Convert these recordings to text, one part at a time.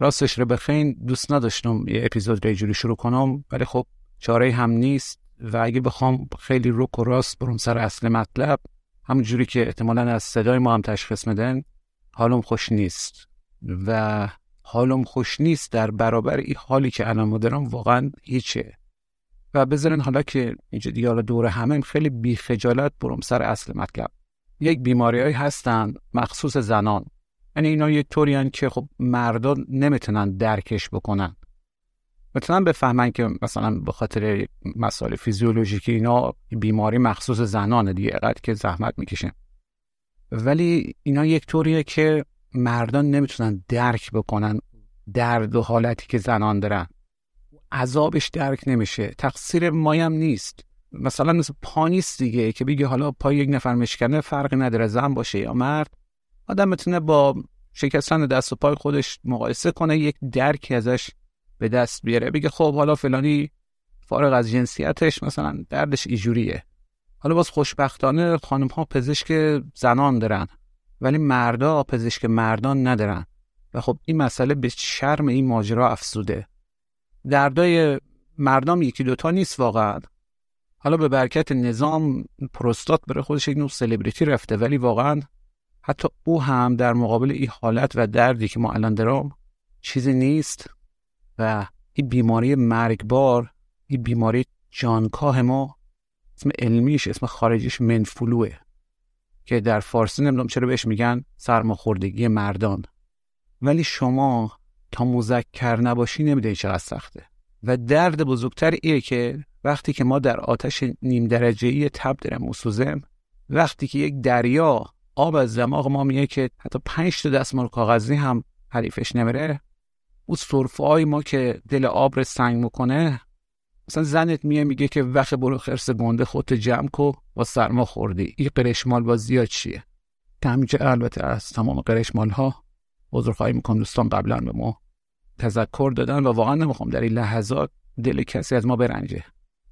راستش رو بخین دوست نداشتم یه اپیزود رو جوری شروع کنم ولی خب چاره هم نیست و اگه بخوام خیلی رک و راست برم سر اصل مطلب همون جوری که احتمالا از صدای ما هم تشخیص میدن حالم خوش نیست. و حالم خوش نیست در برابر این حالی که الان دارم واقعا هیچه. و بذارین حالا که اینجا دیگه حالا دور همه خیلی بی خجالت برم سر اصل مطلب. یک بیماری هایی هستن مخصوص زنان. یعنی اینا یه طوری که خب مردان نمی‌تونن درکش بکنن. می‌تونن بفهمن که مثلا به خاطر مسائل فیزیولوژیکی اینا بیماری مخصوص زنانه دیگه قد که زحمت می‌کشن ولی اینا یک طوریه که مردان نمی‌تونن درک بکنن درد و حالتی که زنان دارن. عذابش درک نمیشه. تقصیر مایم نیست. مثلا مثل پا نیست دیگه که بگه حالا پای یک نفر مشکنه فرقی نداره زن باشه یا مرد. آدم می‌تونه با شکستن دست و پای خودش مقایسه کنه یک درکی ازش به دست بیاره. بگه خب حالا فلانی فارغ از جنسیتش مثلا دردش ایجوریه حالا باز خوشبختانه خانم ها پزشک زنان دارن ولی مردا پزشک مردان ندارن. و خب این مسئله به شرم این ماجرا افسوده دردای مردم یکی دوتا نیست واقعا. حالا به برکت نظام پروستات بره خودش یک نوع سلبریتی رفته ولی واقعا حتی او هم در مقابل این حالت و دردی که ما الان دارم چیزی نیست و این بیماری مرگبار این بیماری جانکاه ما اسم علمیش اسم خارجیش منفلوه که در فارسی نمی‌دونم چرا بهش میگن سرماخوردگی مردان. ولی شما تا مذکر نباشی نمیده چقدر سخته. و درد بزرگتر ایه که وقتی که ما در آتش نیم درجه ای تب دارم مسوزم وقتی که یک دریا آب از دماغ ما میگه که حتی پنج تا دستمال کاغذی هم حریفش نمیره. اون صرفه ما که دل آب رو سنگ می‌کنه مثلا زنت میه میگه که وقت برو خرس گنده خودت جمع کو و سرما خوردی. این قرشمال با زیاد چیه؟ که البته از تمام قرشمال ها عذرخواهی می‌کنم دوستان قبلا به ما تذکر دادن و واقعا نمی‌خوام در این لحظات دل کسی از ما برنجه.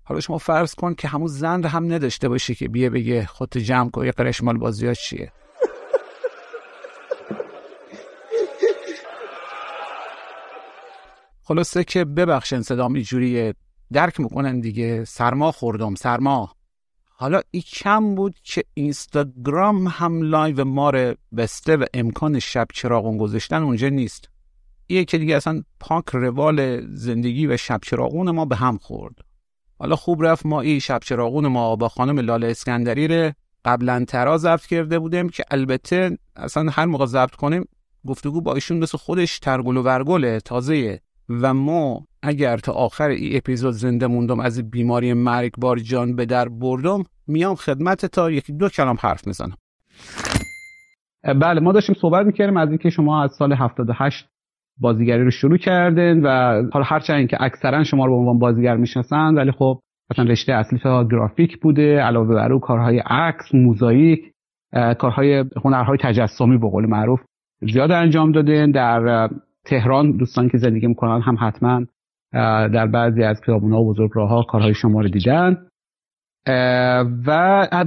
حالا شما فرض کن که همون زن هم نداشته باشه که بیه بگه خودت جمع کن یه قرشمال بازیات چیه؟ خلاصه که ببخشن صدام اینجوری درک می‌کنن دیگه. سرما خوردم سرما. حالا این کم بود که اینستاگرام هم live ما رو بسته و امکان شب چراغون گذاشتن اونجا نیست. یه که دیگه اصلا پاک روال زندگی و شب چراغون ما به هم خورد. حالا خوب رفت ما این شب چراغون ما با خانم لاله اسکندری رو قبلا ترا ضبط کرده بودیم که البته اصلا هر موقع ضبط کنیم گفتگو با ایشون مثل خودش ترگل و ورگله تازه. و ما اگر تا آخر این اپیزود زنده موندم از بیماری مرگبار جان به در بردم میام خدمت تا یکی دو کلام حرف می‌زنم بله ما داشتیم صحبت می‌کردیم از اینکه شما از سال 78 بازیگری رو شروع کردین و حالا هرچند که اکثرا شما رو به عنوان بازیگر می‌شناسن ولی خب مثلا رشته اصلی گرافیک بوده علاوه بر او کارهای عکس موزاییک کارهای هنرهای تجسمی به قول معروف زیاد انجام دادین در تهران دوستان که زندگی می‌کنن هم حتما در بعضی از خیابون‌ها و بزرگ راه ها کارهای شما رو دیدن. و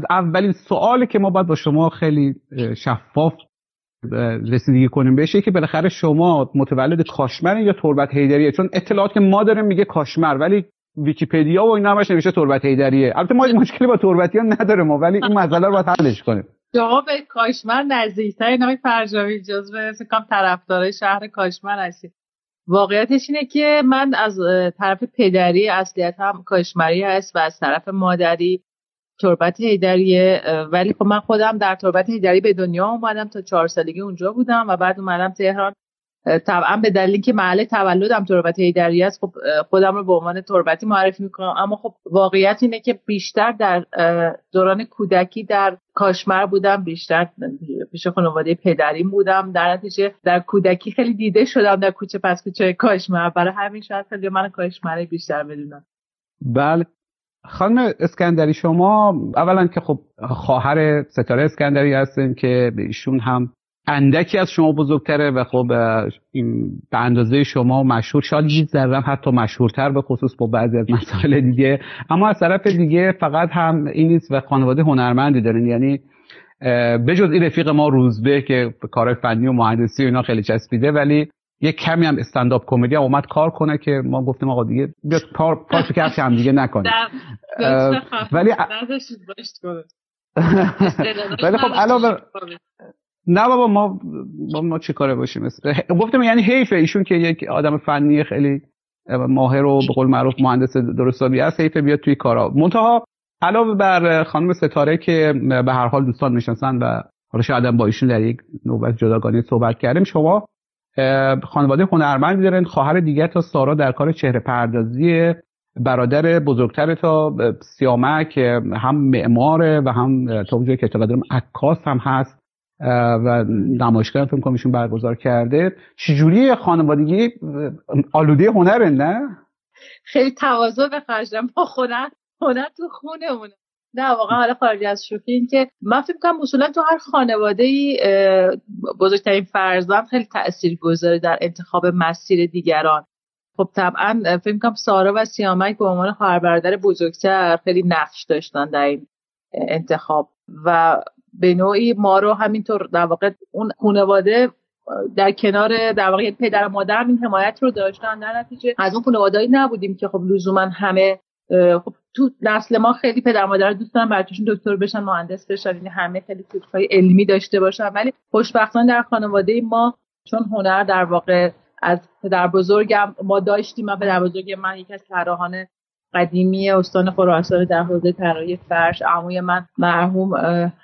اولین سوالی که ما باید با شما خیلی شفاف رسیدگی کنیم. بهشه که بالاخره شما متولد کاشمر یا تربت هیدریه چون اطلاعات که ما داریم میگه کاشمر ولی ویکیپدیا و اینا همش نوشته تربت هیدریه البته ما مشکلی با تربتی ها نداره ما ولی این مسئله رو باید حلش کنیم. شما به کاشمر نزدیکتر نام فرجاوی جزو کام طرفدارای شهر کاشمر هستید واقعیتش اینه که من از طرف پدری اصلیت هم کاشمری هست و از طرف مادری تربت هیدریه ولی خب من خودم در تربت هیدری به دنیا اومدم تا چهار سالگی اونجا بودم و بعد اومدم تهران. طبعا به دلیل که محل تولدم تربت هیدری است خب خودم رو به عنوان تربتی معرفی می‌کنم. اما خب واقعیت اینه که بیشتر در دوران کودکی در کاشمر بودم بیشتر پیش خانواده پدریم بودم. در نتیجه در کودکی خیلی دیده شدم در کوچه پس کوچه کاشمر. برای همین شاید خیلی من کاشمری بیشتر بدونم. بله. خانم اسکندری شما اولا که خب خواهر ستاره اسکندری هستن که به ایشون هم اندکی از شما بزرگتره و خب این به اندازه شما مشهور شاید یه ذره حتی مشهورتر به خصوص با بعضی از مسائل دیگه. اما از طرف دیگه فقط هم این نیست و خانواده هنرمندی دارین یعنی بجز این رفیق ما روزبه که کار فنی و مهندسی و اینا خیلی چسبیده ولی یه کمی هم استنداپ کمدی هم اومد کار کنه که ما گفتیم آقا دیگه بیاد پار پار تو کفش هم دیگه نکنه ولی ولی خب علاوه نه بابا ما با ما چه کاره باشیم؟ گفتم یعنی حیفه. ایشون که یک آدم فنی خیلی ماهر و به قول معروف مهندس درستابی است حیفه بیاد توی کارا. منتها علاوه بر خانم ستاره که به هر حال دوستان می‌شناسن و حالا شاید با ایشون در یک نوبت جداگانه صحبت کردیم شما خانواده هنرمندی دارن خواهر دیگر تا سارا در کار چهره پردازی برادر بزرگتر تا سیامک هم معماره و هم تا که اطلاع دارم عکاس هم هست و نمایشگاه فیلم کمیشون برگزار کرده. چجوری خانوادگی آلوده هنر نه؟ خیلی تواضع بخرجم با هنر هنر تو خونمونه. نه واقعا حالا خارج از شوخی این که من فکر کنم اصولا تو هر خانواده ای بزرگترین فرزند خیلی تاثیر گذاره در انتخاب مسیر دیگران. خب طبعا فکر کنم سارا و سیامک به عنوان خواهر برادر بزرگتر خیلی نقش داشتن در این انتخاب. و به نوعی ما رو همینطور در واقع اون خانواده در کنار در واقع پدر و مادر این حمایت رو داشتن. در نتیجه از اون خانواده‌ای نبودیم که خب لزوما همه خب تو نسل ما خیلی پدر مادر دوست دارن بچه‌شون دکتر بشن مهندس بشن یعنی همه خیلی فکرهای علمی داشته باشن. ولی خوشبختانه در خانواده ما چون هنر در واقع از پدر بزرگم ما داشتیم من پدر بزرگ من یکی از طراحان قدیمی استان خراسان در حوزه طراحی فرش. عموی من مرحوم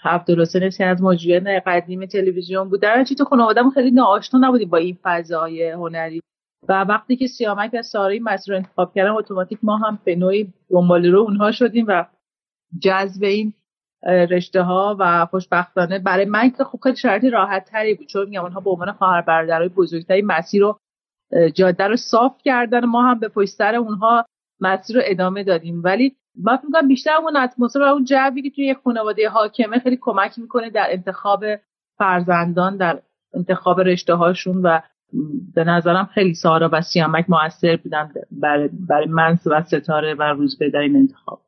عبدالحسین از مجریان قدیم تلویزیون بود. در چی تو خانواده‌مون خیلی ناآشنا نبودیم با این فضای هنری. و وقتی که سیامک و ساری مسیر رو انتخاب کردن اتوماتیک ما هم به نوعی دنبال رو اونها شدیم و جذب این رشته ها و خوشبختانه برای من که خب خیلی شرایط راحت تری بود چون میگم اونها به عنوان خواهر برادرای بزرگتری مسیر رو جاده رو صاف کردن ما هم به پشت اونها مسیر رو ادامه دادیم. ولی من فکر بیشتر اون اتمسفر و اون جوی که توی خانواده حاکمه خیلی کمک می‌کنه در انتخاب فرزندان در انتخاب رشته هاشون و به نظرم خیلی سارا و سیامک موثر بودن برای, من و ستاره و روزبه در این انتخاب.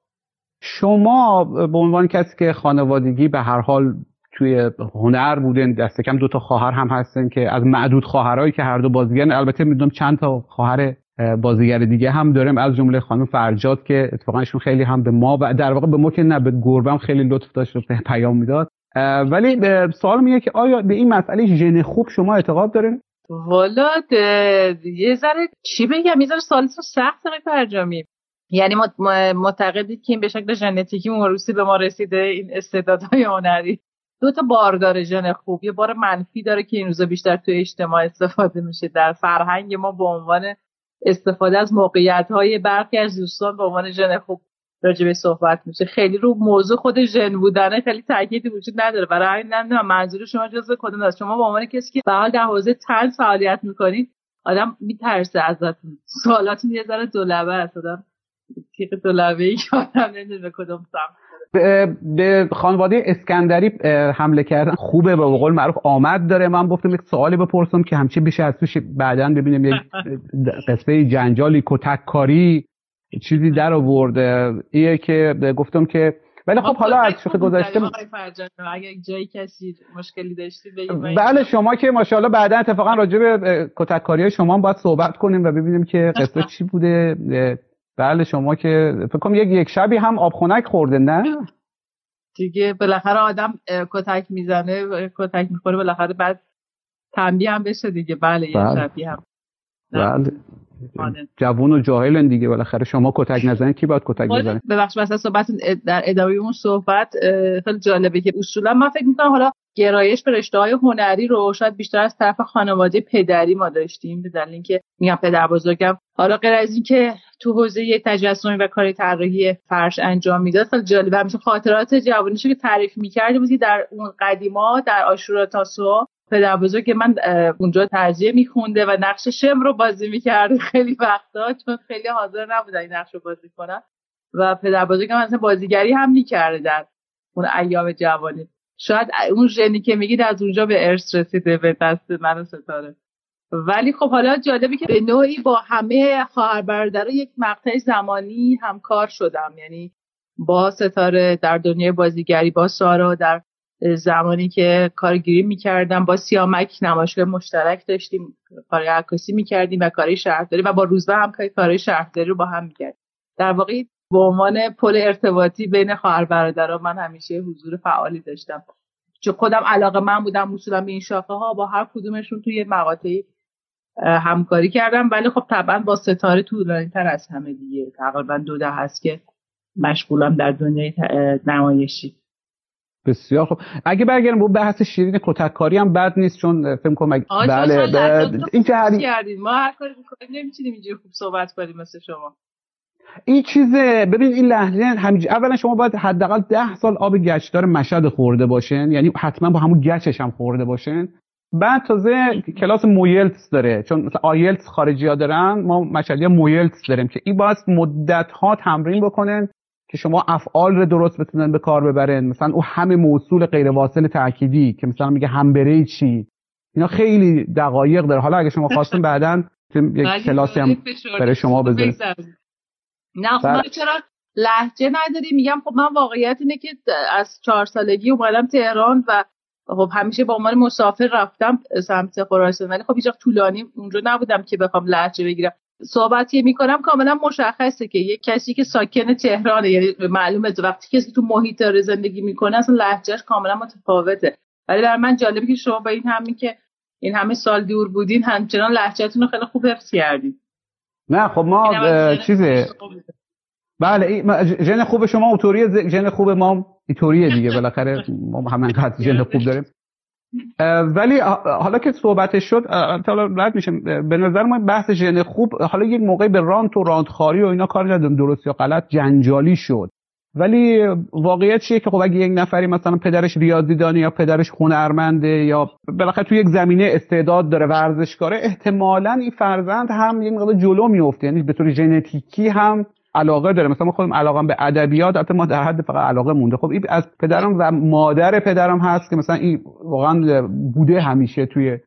شما به عنوان کسی که خانوادگی به هر حال توی هنر بودن دست کم دو تا خواهر هم هستن که از معدود خواهرایی که هر دو بازیگرن البته می‌دونم چند تا خواهر بازیگر دیگه هم داریم. از جمله خانم فرجاد که اتفاقا خیلی هم به ما و در واقع به ما که نه به گربم خیلی لطف داشت و پیام می‌داد. ولی سوال میگه که آیا به این مسئله ژن خوب شما اعتقاد دارین؟ والا یه ذره چی بگم؟ یه ذره سالتون سخت فرجامی یعنی معتقدید که این به شکل ژنتیکی موروثی به ما رسیده این استعدادهای هنری. دو تا بار داره ژن خوب. یه بار منفی داره که این روزا بیشتر توی اجتماع استفاده میشه. در فرهنگ ما به عنوان استفاده از موقعیت های برخی از دوستان به عنوان ژن خوب راجع صحبت میشه. خیلی رو موضوع خود ژن بودن خیلی تاکیدی وجود نداره. برای همین نمی‌دونم منظور شما جزء کدوم است. شما به عنوان کسی که فعال در حوزه تن فعالیت می‌کنید آدم میترسه ازتون. سوالاتون یه ذره دولبه است. آدم تیغ دولبه ای که آدم نمی‌دونه به کدوم سمت به خانواده اسکندری حمله کردن خوبه. به قول معروف آمد داره. من گفتم یک سوالی بپرسم که همچین بشه از توش بعدا ببینیم یک قصه جنجالی کتک کاری چیزی در آورده. ایه که گفتم که ولی خب حالا از شوخی گذاشته اگه جایی کسی مشکلی داشتی بله شما که ماشاءالله بعدا اتفاقا راجع به کتککاری شما باید صحبت کنیم و ببینیم که قصه چی بوده. بله شما که فکر کنم یک یک شبی هم آبخونک خورده نه؟ دیگه بالاخره آدم کتک می‌زنه کتک می‌خوره بالاخره بعد تنبیه هم بشه دیگه. بله, بله. یه شبی هم. بله. جوون و جاهلن دیگه بالاخره شما کتک نزنید کی باید کتک بزنه؟ ببخش مثلا صحبت در ادامه اون صحبت خیلی جالبه که اصولا من فکر می‌کنم حالا گرایش به رشته های هنری رو شاید بیشتر از طرف خانواده پدری ما داشتیم به دلیل اینکه میگم پدر بزرگم. حالا غیر از اینکه تو حوزه تجسمی و کار طراحی فرش انجام می‌داد خیلی جالبه. همیشه خاطرات جوانیشو که تعریف می‌کردیم بود در اون قدیما در آشورا تاسو پدر بزرگ من اونجا ترجیح میخونده و نقش شم رو بازی می‌کرده. خیلی وقتا چون خیلی حاضر نبودن این نقش رو بازی کنن و پدر بزرگ من مثلا بازیگری هم می‌کرده در اون ایام جوانی. شاید اون ژنی که میگید از اونجا به ارث رسیده به دست من ستاره. ولی خب حالا جالبی که به نوعی با همه خواهر برادرها یک مقطع زمانی همکار شدم. یعنی با ستاره در دنیای بازیگری با سارا در زمانی که کارگیری می‌کردم با سیامک نمایشگاه مشترک داشتیم کار عکاسی می‌کردیم و کاری شهرداری و با روزبه هم کاری شهرداری رو با هم می‌کردیم. در واقع به عنوان پل ارتباطی بین خواهر برادران من همیشه حضور فعالی داشتم. چون خودم علاقه من بودم اصولا به این شاخه ها با هر کدومشون توی مقاطعی همکاری کردم. ولی خب طبعا با ستاره طولانی تر از همه دیگه. تقریبا دو ده هست که مشغولم در دنیای نمایشی. بسیار خوب. اگه برگردیم به بحث شیرین کتککاری هم بد نیست چون فکر کنم بله این که هر ما هر کاری می‌کنیم نمی‌تونیم اینجوری خوب صحبت کنیم مثل شما. این چیزه. ببین این لحظه همینجوری اولا شما باید حداقل ده سال آب گچدار مشهد خورده باشن یعنی حتما با همون گچش هم خورده باشن بعد تازه کلاس مویلتس داره. چون مثلا آیلتس خارجی ها دارن ما مشهدی مویلتس داریم که این باید مدت ها تمرین بکنن. که شما افعال رو درست بتونن به کار ببرن. مثلا او همه موصول غیر واصل تأکیدی که مثلا میگه همبره چی؟ اینا خیلی دقایق داره. حالا اگه شما خواستین بعدا یک کلاسی هم برای شما بذاریم. نه خب بله. چرا لحجه نداری میگم خب من واقعیت اینه که از چهار سالگی اومدم تهران و خب همیشه با عنوان مسافر رفتم سمت خراسان. ولی خب هیچ طولانی اونجا نبودم که بخوام لحجه بگیرم. صحبتی می‌کنم کاملا مشخصه که یک کسی که ساکن تهرانه یعنی معلومه وقتی کسی تو محیط داره زندگی می‌کنه اصلا لهجهش کاملا متفاوته. ولی در من جالبه که شما با این همین که این همه سال دور بودین همچنان لهجهتون رو خیلی خوب حفظ کردین. نه خب ما چیزه. بله ژن خوب شما اوتوری ژن خوب ما ایتوریه دیگه. بالاخره ما قد ژن خوب داریم. ولی حالا که صحبتش شد رد میشه به نظر من بحث ژن خوب حالا یک موقع به رانت و رانتخاری و اینا کار ندارم درست یا غلط جنجالی شد. ولی واقعیت چیه که خب اگه یک نفری مثلا پدرش ریاضیدانه یا پدرش هنرمنده یا بالاخره تو یک زمینه استعداد داره ورزشکاره احتمالا این فرزند هم یک مقدار جلو میفته یعنی به طور ژنتیکی هم علاقه داره. مثلا ما خودم علاقه به ادبیات البته ما در حد فقط علاقه مونده. خب این از پدرم و مادر پدرم هست که مثلا این واقعا بوده همیشه توی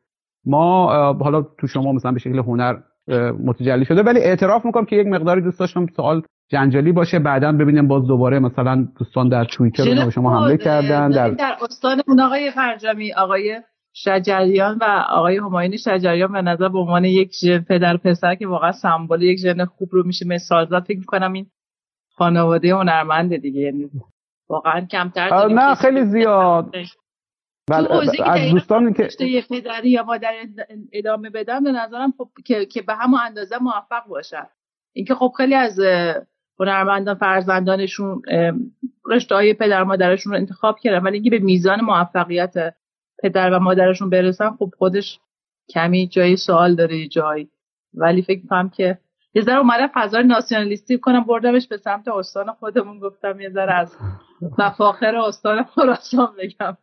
ما. حالا تو شما مثلا به شکل هنر متجلی شده. ولی اعتراف می‌کنم که یک مقداری دوست داشتم سوال جنجالی باشه بعدا ببینیم باز دوباره مثلا دوستان در توییتر به شما حمله کردن در در استان اون آقای فرجامی آقای شجریان و آقای هماینی شجریان به نظر به عنوان یک پدر پسر که واقعا سمبل یک ژن خوب رو میشه مثال زد فکر می‌کنم این خانواده هنرمند دیگه. یعنی واقعا کمتر نه خیلی زیاد. بله از دوستان که یه پدری یا مادر ادامه بدن به نظرم خب که, که به همون اندازه موفق باشن. اینکه خب خیلی از هنرمندان فرزندانشون رشته های پدر مادرشون رو انتخاب کردن ولی اینکه به میزان موفقیت پدر و مادرشون برسن خب خودش کمی جای سوال داره جایی. ولی فکر کنم که یه ذره اومدم فضای ناسیونالیستی کنم بردمش به سمت استان خودمون گفتم یه ذره از مفاخر استان خراسان بگم.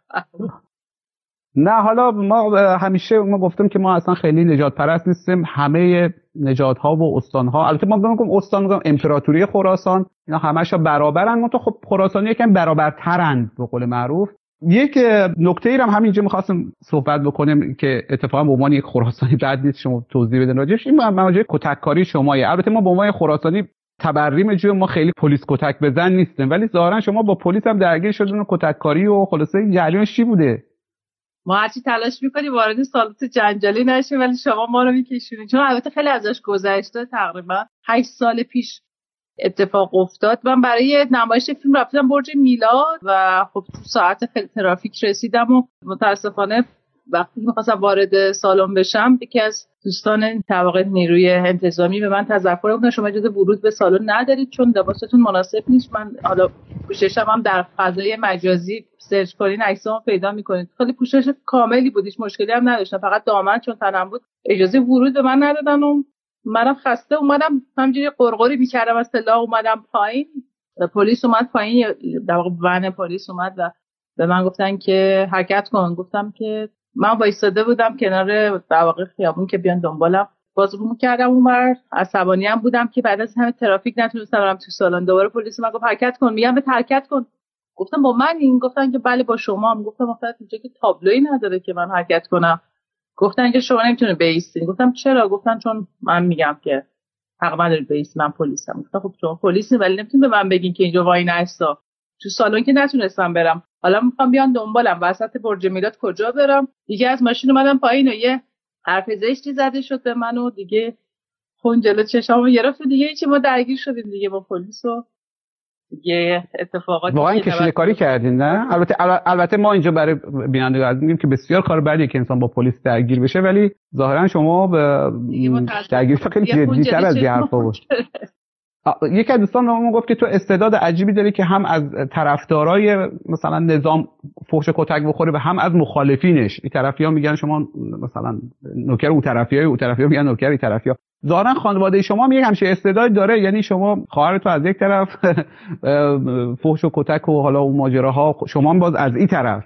نه حالا ما همیشه ما گفتم که ما اصلا خیلی نجات پرست نیستیم. همه نجات ها و استان ها البته ما میگم استان میگم امپراتوری خراسان اینا همش برابرن. ما تو خب خراسانی یکم برابرترند به قول معروف. یک نکته ای هم همینجا می‌خواستم صحبت بکنیم که اتفاقا به عنوان یک خراسانی بعد نیست شما توضیح بدین. راجعش این مواجه کتککاری شمایه. البته ما به عنوان خراسانی تبریم جو ما خیلی پلیس کتک بزن نیستیم ولی ظاهرا شما با پلیس هم درگیر شدین و کتککاری و خلاصه جریانش چی بوده؟ ما هرچی تلاش می‌کنیم وارد سالات جنجالی نشیم ولی شما ما رو میکشونید چون البته خیلی ازش گذشته تقریبا 8 سال پیش اتفاق افتاد. من برای نمایش فیلم رفتم برج میلاد و خب تو ساعت خیلی ترافیک رسیدم و متاسفانه وقتی می‌خواستم وارد سالن بشم یکی از دوستان طبقه نیروی انتظامی به من تذکر گفتن شما اجازه ورود به سالن ندارید چون لباستون مناسب نیست. من حالا پوششم هم در فضای مجازی سرچ کنین عکسامو پیدا می‌کنید خیلی پوشش کاملی بود هیچ مشکلی هم نداشتم. فقط دامن چون تنم بود اجازه ورود به من ندادن و منم خسته اومدم همجوری قرقری می‌کردم از سلاح اومدم پایین. پلیس اومد پایین در واقع ون پلیس اومد و به من گفتن که حرکت کن. گفتم که من وایستاده بودم کنار در واقع خیابون که بیان دنبالم. باز کردم اونور عصبانی هم بودم که بعد از همه ترافیک نتونستم برم تو سالن. دوباره پلیس من گفت حرکت کن میگم به حرکت کن. گفتم با من این؟ گفتن که بله با شما هم. گفتم آخه اینجا که تابلوی نداره که من حرکت کنم. گفتن که شما نمی‌تونه بیستین گفتم چرا؟ گفتن چون من میگم که حق نداری بیست من پلیسم. گفتم خب شما پلیسی ولی نمی‌تونی به من بگین که اینجا وای نستا تو سالن که نتونستم برم. حالا می‌خوام بیان دنبالم. وسط برج میلاد کجا برم؟ دیگه از ماشین اومدم پایین و یه حرف زشتی زده شد به من دیگه خون جلو چشامو گرفت دیگه چی ما درگیر شدیم دیگه با پلیس و یه اتفاقات واقعا کشیده کاری کردین نه؟ البته البته ما اینجا برای بینندگان میگیم که بسیار کار بدیه که انسان با پلیس درگیر بشه ولی ظاهرا شما به درگیر خیلی جدی تر از یه حرفا بود. یکی از دوستان ما گفت که تو استعداد عجیبی داری که هم از طرفدارای مثلا نظام فحش کتک بخوره و هم از مخالفینش. این طرفی ها میگن شما مثلا نوکر او طرفی های او طرفی ها میگن نوکر این طرفی ها ظاهرا خانواده شما میگه همشه استعداد داره یعنی شما خواهر تو از یک طرف فحش و کتک و حالا اون ماجراها شما باز از این طرف.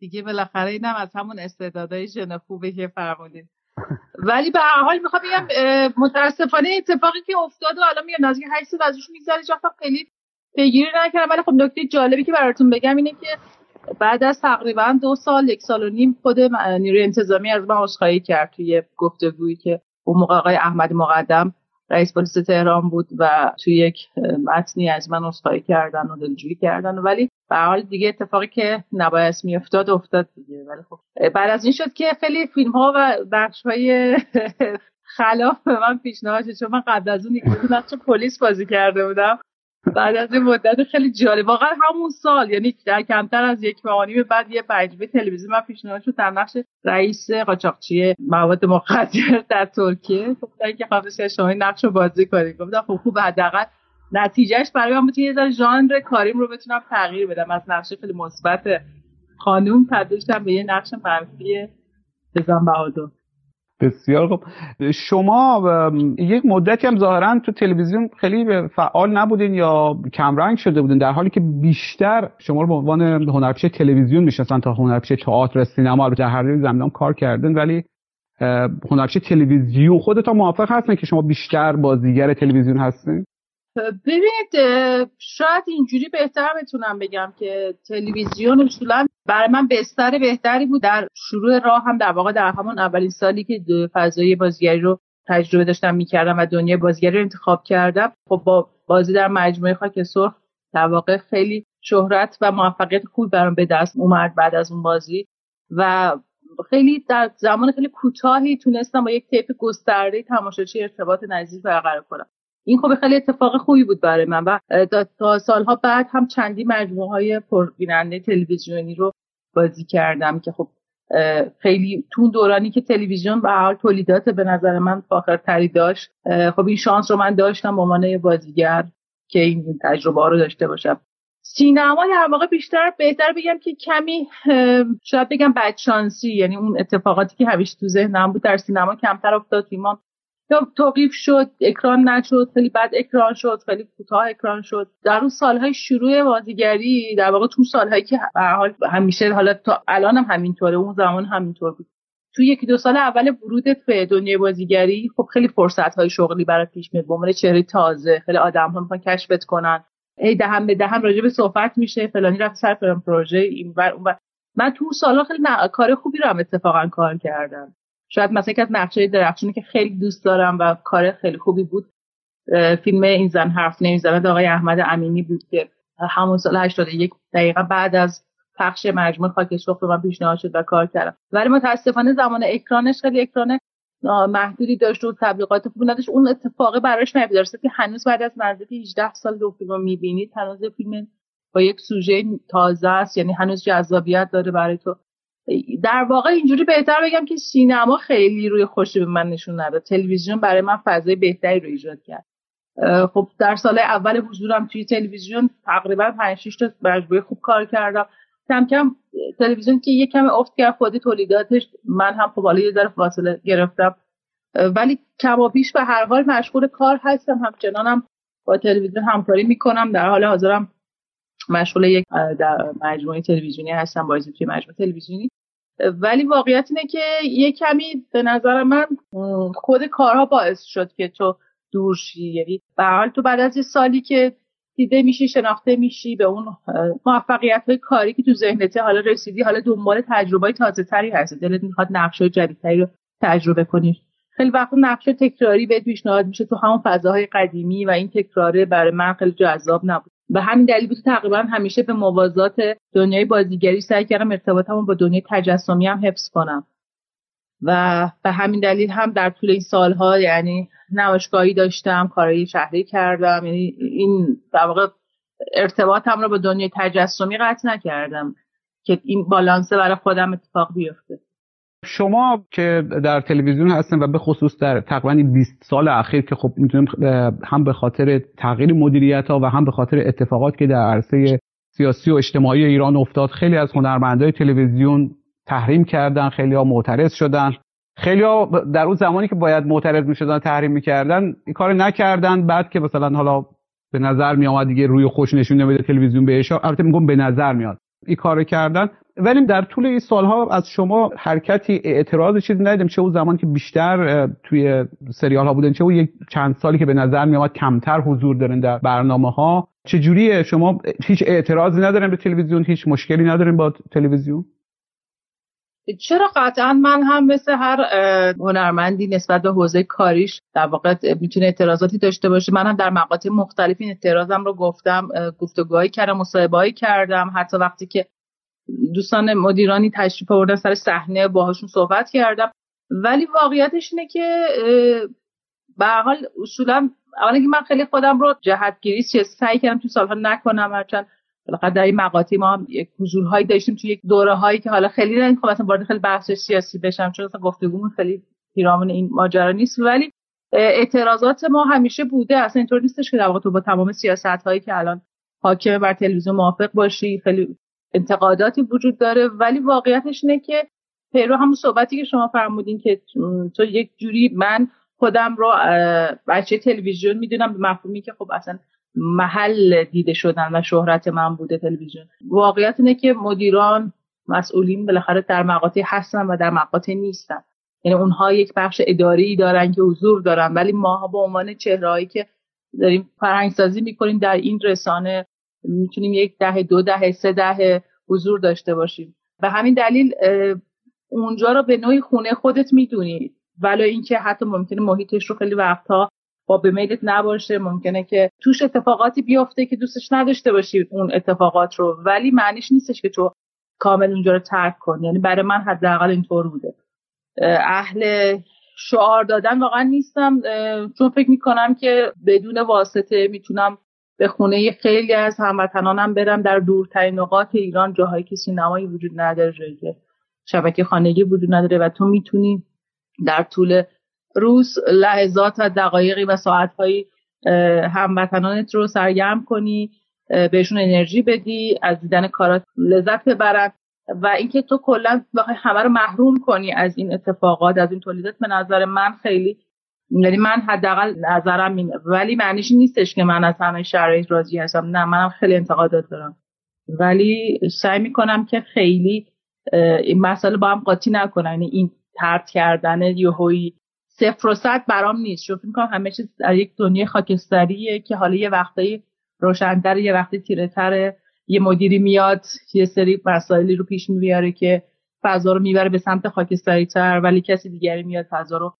دیگه بالاخره اینم از همون استعدادهای ژن خوبه که فرمودید ولی به هر حال می‌خوام بگم متاسفانه اتفاقی که افتاد و الان میگم نزدیک 8 سال ازش میگذره وقتا خیلی پیگیری نکردم. ولی خب نکته جالبی که براتون بگم اینه که بعد از تقریبا دو سال یک سال و نیم خود نیروی انتظامی از من عذرخواهی کرد توی گفتگویی که اون موقع آقای احمد مقدم رئیس پلیس تهران بود و توی یک متنی از من عذرخواهی کردن و دلجویی کردن. ولی به حال دیگه اتفاقی که نباید میافتاد افتاد دیگه. ولی خب بعد از این شد که خیلی فیلم ها و بخش های خلاف من پیشنهاد شد. چون من قبل از اون یک پلیس بازی کرده بودم. بعد از این مدت خیلی جالب. واقعا همون سال یعنی در کمتر از یک ماه بعد یه برنامه تلویزیون من پیشنهاد شد در نقش رئیس قاچاقچی مواد مخدر در ترکیه گفتن که خواهش شما این نقش رو بازی کنید. گفتم خب خوب حداقل نتیجهش برای من یه ذره ژانر کاریم رو بتونم تغییر بدم. از نقش خیلی مثبت خانوم تبدیل به یه نقش منفی بزن بهادر. بسیار خوب. شما یک مدتی هم ظاهرا تو تلویزیون خیلی فعال نبودین یا کمرنگ شده بودین در حالی که بیشتر شما رو به عنوان هنرپیشه تلویزیون می‌شناسن تا هنرپیشه تئاتر سینما در هر زمینه کار کردن ولی هنرپیشه تلویزیون خودتون موافق هستن که شما بیشتر بازیگر تلویزیون هستین؟ ببینید شاید اینجوری بهتر بتونم بگم که تلویزیون اصولا برای من بستر بهتری بود. در شروع راه هم در واقع در همون اولین سالی که فضای بازیگری رو تجربه داشتم می‌کردم و دنیای بازیگری رو انتخاب کردم. خب با بازی در مجموعه خاک سرخ در واقع خیلی شهرت و موفقیت خوب برام به دست اومد بعد از اون بازی. و خیلی در زمان خیلی کوتاهی تونستم با یک تیپ گسترده تماشاچی ارتباط نزدیک برقرار کنم. این خب خیلی اتفاق خوبی بود برای من و تا سالها بعد هم چندی مجموعه های پربیننده تلویزیونی رو بازی کردم که خب خیلی تو دورانی که تلویزیون به حال تولیدات به نظر من فاخرتری داشت خب این شانس رو من داشتم به عنوان بازیگر که این تجربه رو داشته باشم. سینما در واقع بیشتر بهتر بگم که کمی شاید بگم بدشانسی یعنی اون اتفاقاتی که همیشه تو ذهنم بود در سینما کمتر افتاد فیلم توقیف شد اکران نشد خیلی بد اکران شد خیلی کوتاه اکران شد. در اون سالهای شروع بازیگری در واقع تو سالهایی که حال همیشه حالا تا الان هم همینطوره اون زمان همینطور بود. تو یکی دو سال اول ورودت به دنیای بازیگری خب خیلی فرصت های شغلی برای پیش میاد. به عنوان چهره تازه خیلی آدم ها می‌خوان کشفت کنن. ای دهم به دهم راجع به صحبت میشه فلانی رفت سر فلان پروژه این اون من تو سالا خیلی کار خوبی رو هم اتفاقا کار کردم. شاید مثلا از نقشه درخشونی که خیلی دوست دارم و کار خیلی خوبی بود فیلم این زن حرف نمی‌زند آقای احمد امینی بود که همون سال 81 دقیقا بعد از پخش مجموع خاک سرخ به من پیشنهاد شد و کار کردم. ولی متاسفانه زمان اکرانش خیلی اکران محدودی داشت و تبلیغات خوبی نداشت. اون اتفاقه براش نیفتاد که هنوز بعد از نزدیک 18 سال دو فیلم می‌بینید هنوز فیلم با یک سوژه تازه است. یعنی هنوز جذابیت داره برای تو. در واقع اینجوری بهتر بگم که سینما خیلی روی خوشی به من نشون نداد. تلویزیون برای من فضای بهتری رو ایجاد کرد. خب در سال اول حضورم توی تلویزیون تقریبا 5 6 تا مجموعه خوب کار کردم. کم کم تلویزیون که یه کم افت کرد خود تولیداتش من هم خب یه ذره فاصله گرفتم. ولی کم و بیش به هر حال مشغول کار هستم. همچنانم با تلویزیون همکاری می‌کنم. در حال حاضرم مشغول یک در مجموعه تلویزیونی هستم با توی مجموعه تلویزیونی. ولی واقعیت اینه که یه کمی به نظر من خود کارها باعث شد که تو دور شی. یعنی به حال تو بعد از یه سالی که دیده میشی شناخته میشی به اون موفقیت های کاری که تو ذهنته حالا رسیدی حالا دنبال تجربه تازه تری هست دلت می‌خواد نقش های جدیدتری رو تجربه کنی. خیلی وقت نقش تکراری بهت پیشنهاد میشه تو همون فضاهای قدیمی و این تکراره برای من خیلی جذاب نبود. به همین دلیل بود تقریبا همیشه به موازات دنیای بازیگری سعی کردم ارتباطمو با دنیای تجسمی هم حفظ کنم. و به همین دلیل هم در طول این سالها یعنی نمایشگاهی داشتم کارهای شهری کردم یعنی این در واقع ارتباطم رو با دنیای تجسمی قطع نکردم که این بالانسه برای خودم اتفاق بیفته. شما که در تلویزیون هستن و به خصوص در تقریبا 20 سال اخیر که خب می‌تونیم هم به خاطر تغییر مدیریت ها و هم به خاطر اتفاقات که در عرصه سیاسی و اجتماعی ایران افتاد خیلی از هنرمندای تلویزیون تحریم کردن خیلی ها معترض شدن. خیلی ها در اون زمانی که باید معترض می‌شدن تحریم می‌کردن این کار نکردن. بعد که مثلا حالا به نظر می آمد دیگه روی خوش نشون نمیده تلویزیون بهش البته میگم به نظر میاد این کار کردن. ولی در طول این سالها از شما حرکتی اعتراض چیزی ندیدم. چه اون زمان که بیشتر توی سریال ها بودن چه اون یک چند سالی که به نظر می آمد کمتر حضور دارن در برنامه ها چجوریه؟ شما هیچ اعتراضی ندارین به تلویزیون هیچ مشکلی ندارین با تلویزیون؟ چرا قطعا من هم مثل هر هنرمندی نسبت به حوزه کاریش در واقع می‌تونه اعتراضاتی داشته باشه؟ من هم در مقاطع مختلف این اعتراضم رو گفتم گفتگوهایی کردم مصاحبههایی کردم حتی وقتی که دوستان مدیرانی تشریف آوردن سر صحنه باهاشون صحبت کردم. ولی واقعیتش اینه که به حال اصولا اولا که من خیلی خودم رو جهتگیری سعی کردم تو سالها نکنم هرچند بالاخره در این ما هم یک حضورهایی داشتیم توی یک دوره هایی که حالا خیلی نمی‌خوام مثلا وارد خیلی بحث سیاسی بشم چون مثلا گفتگومون خیلی پیرامون این ماجرا نیست. ولی اعتراضات ما همیشه بوده اصلا اینطور نیستش که در واقع تو با تمام سیاست هایی که الان حاکم بر تلویزیون موافق باشی خیلی انتقاداتی وجود داره. ولی واقعیتش اینه که پیرو همون صحبتی که شما فرمودین که تو یک جوری من خودم رو بچه تلویزیون می‌دونم به مفهومی که خب اصلا محل دیده شدن و شهرت من بوده تلویزیون. واقعیت اینه که مدیران مسئولین بالاخره در مقاطع هستن و در مقاطع نیستن. یعنی اونها یک بخش اداری دارن که حضور دارن ولی ما به عنوان چهرهایی که داریم فرهنگ سازی می‌کنیم در این رسانه می‌تونیم یک ده دو ده سه ده حضور داشته باشیم. به همین دلیل اونجا رو به نوعی خونه خودت می‌دونی. ولی اینکه حتی ممکنه محیطش رو خیلی وقتها با به میلت نباشه ممکنه که توش اتفاقاتی بیفته که دوستش نداشته باشی اون اتفاقات رو. ولی معنیش نیستش که تو کامل اونجا رو ترک کن. یعنی برای من حداقل اینطور بوده. اهل شعار دادن واقعا نیستم. چون فکر می‌کنم که بدون واسطه می‌تونم به خونه خیلی از هموطنانم برم در دورترین نقاط ایران جاهایی که سینمایی وجود نداره که شبکه خانگی وجود نداره و تو می‌تونی در طول روز لحظات و دقایقی و ساعتهایی هموطنانت رو سرگرم کنی بهشون انرژی بدی از دیدن کارات لذت ببرن و اینکه تو کلا همه رو محروم کنی از این اتفاقات از این تولیدات به نظر من خیلی یعنی من حداقل نظرم اینه. ولی معنیش نیستش که من از همه شرایط راضی هستم. نه منم خیلی انتقادات دارم. ولی سعی می‌کنم که خیلی این مسئله با هم قاطی نکنن. یعنی این ترد کردن یهویی صفر و صد برام نیست. چون می‌کنم همه چیز در یک دنیای خاکستریه که حالا یه وقتایی روشنتر یه وقتی تیره تره یه مدیری میاد یه سری مسائلی رو پیش می‌بره که فضا رو می‌بره به سمت خاکستری تر ولی کسی دیگری میاد فضا رو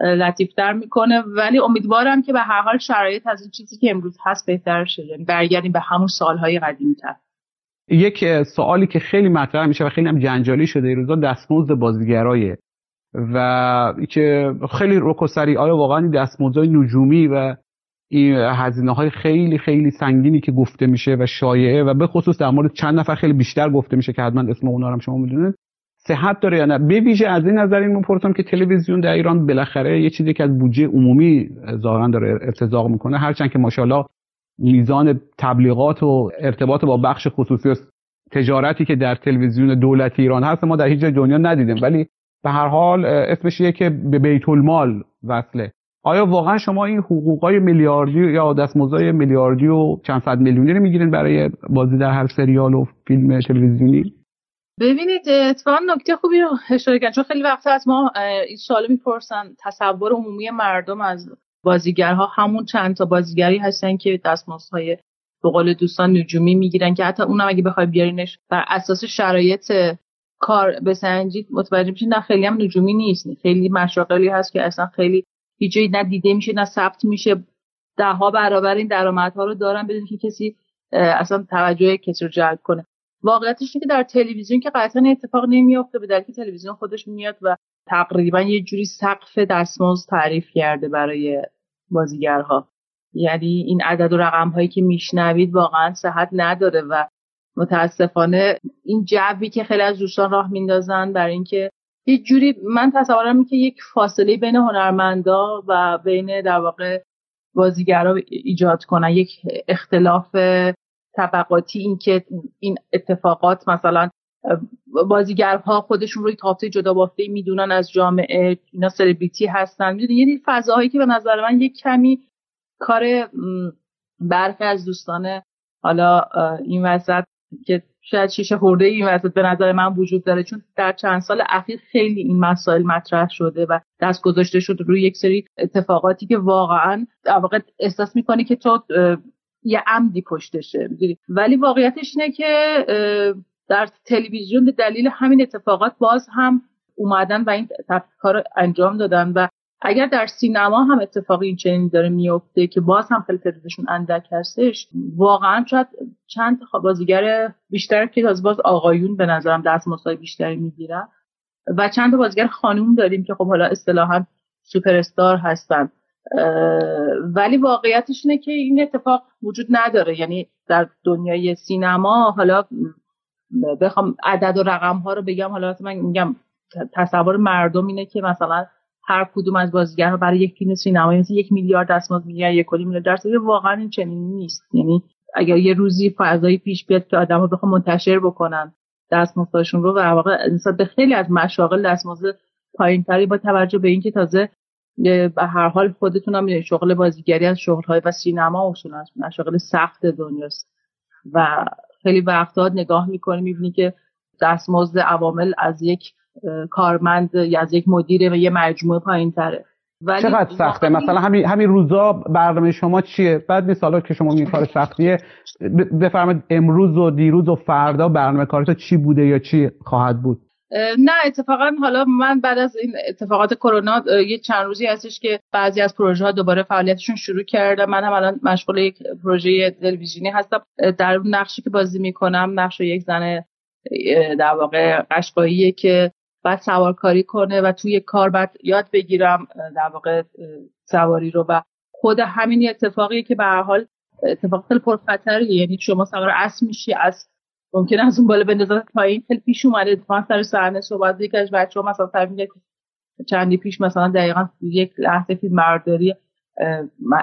لطیفتر می‌کنه. ولی امیدوارم که به هر حال شرایط از این چیزی که امروز هست بهتر شه یعنی برگردیم به همون سالهای قدیمتر یک سوالی که خیلی مطرح میشه و خیلی هم جنجالی شده این روزا دستمزد بازیگرایه و که خیلی رکوسری آیا واقعا دستمزدهای نجومی و این هزینه های خیلی خیلی سنگینی که گفته میشه و شایعه و به خصوص در مورد چند نفر خیلی بیشتر گفته میشه که حتما اسم اونا هم شما می‌دونید صحت داره یا نه؟ به ویژه از این نظر این می‌پرسم که تلویزیون در ایران بالاخره یه چیزی که از بودجه عمومی ظاهرا داره ارتزاق می‌کنه هرچند که ماشاءالله میزان تبلیغات و ارتباط با بخش خصوصی و تجارتی که در تلویزیون دولتی ایران هست ما در هیچ جای دنیا ندیدیم. ولی به هر حال اسمش که به بیت المال وصله. آیا واقعا شما این حقوقای میلیاردی یا دستمزدهای میلیاردی و چند صد میلیونی رو می‌گیرین برای بازی در هر سریال و فیلم تلویزیونی؟ ببینید اتفاقا نکته خوبی رو اشاره کردن چون خیلی وقت از ما این سوال می‌پرسن تصور عمومی مردم از بازیگرها همون چند تا بازیگری هستن که دستمزدهای به قول دوستان نجومی می‌گیرن که حتی اونم اگه بخوای بیارینش بر اساس شرایط کار بسنجید متوجه میشین نه خیلی هم نجومی نیست. خیلی مشاغلی هست که اصلا خیلی هیچ نه دیده میشه نه ثبت میشه. ده ها برابر این درآمدها رو دارن بدون که کسی اصلا توجه کسی رو جلب کنه. واقعیتش که در تلویزیون که قطعا اتفاق نمیافته به دلیل تلویزیون خودش میاد و تقریبا یه جوری سقف دستمزد تعریف کرده برای بازیگرها. یعنی این عدد و رقم هایی که میشنوید واقعا صحت نداره و متاسفانه این جوی که خیلی از دوستان راه میندازن برای اینکه یه جوری من تصورم که یک فاصله بین هنرمندا و بین در واقع بازیگرا ایجاد کنن. یک اختلاف طبقاتی این که این اتفاقات مثلا بازیگرها خودشون روی تابته جدا بافته می‌دونن از جامعه اینا سلبریتی هستن. یعنی فضاهایی که به نظر من یک کمی کار برخی از دوستان حالا این وسط که شاید شیشه خورده این وسط به نظر من وجود داره. چون در چند سال اخیر خیلی این مسائل مطرح شده و دست گذاشته شده روی یک سری اتفاقاتی که واقعا واقع احساس می‌کنی که تو یه عمدی پشتشه ولی واقعیتش اینه که در تلویزیون به دلیل همین اتفاقات باز هم اومدن و این کار انجام دادن و اگر در سینما هم اتفاقی این چنین داره میفته که باز هم خیلی تعدادشون اندک هستش واقعا شاید چند بازیگر بیشتر که از باز آقایون به نظرم دست مصای بیشتری می‌گیرن و چند بازیگر خانوم داریم که خب حالا اصطلاحا سوپر استار هستن ولی واقعیتش اینه که این اتفاق وجود نداره. یعنی در دنیای سینما حالا بخوام عدد و رقم ها رو بگم حالا من میگم تصور مردم اینه که مثلا هر کدوم از بازیگرها برای یک فیلم سینمایی مثل یک میلیارد دستمزد می‌گیرن یک کلی میلیارد درصد واقعا این چنین نیست. یعنی اگر یه روزی فضایی پیش بیاد که آدما بخوام منتشر بکنن دستمزدشون رو و واقع نسبت به خیلی از مشاغل دستمزد پایینتری با توجه به اینکه تازه به هر حال خودتون هم شغل بازیگری از شغل و سینما اصولا مشاغل سخت دنیاست. و خیلی وقتا نگاه می‌کنی می‌بینی که دستمزد عوامل از یک کارمند یا از یک مدیر یه مجموعه پایین تره ولی چقدر سخته؟ مثلا همین همین روزا برنامه شما چیه؟ بعد نیست که شما میگین کار سختیه بفرمایید امروز و دیروز و فردا برنامه کارتا چی بوده یا چی خواهد بود؟ نه اتفاقا حالا من بعد از این اتفاقات کرونا یه چند روزی هستش که بعضی از پروژه ها دوباره فعالیتشون شروع کرده. من هم الان مشغول یک پروژه تلویزیونی هستم. در نقشی که بازی می‌کنم نقش یک زن در واقع قشقاییه که بعد سوارکاری کنه و توی کار بعد یاد بگیرم در واقع سواری رو. و خود همین اتفاقیه که به هر حال اتفاق خیلی پرخطریه. یعنی شما سوار اسب میشی از ممکن از اون بالا بندازن پایین. خیلی پیش اومده اتفاقا سر صحنه صحبت یکی از بچه‌ها مثلا تعریف چندی پیش مثلا دقیقا یک لحظه فیلم مرداری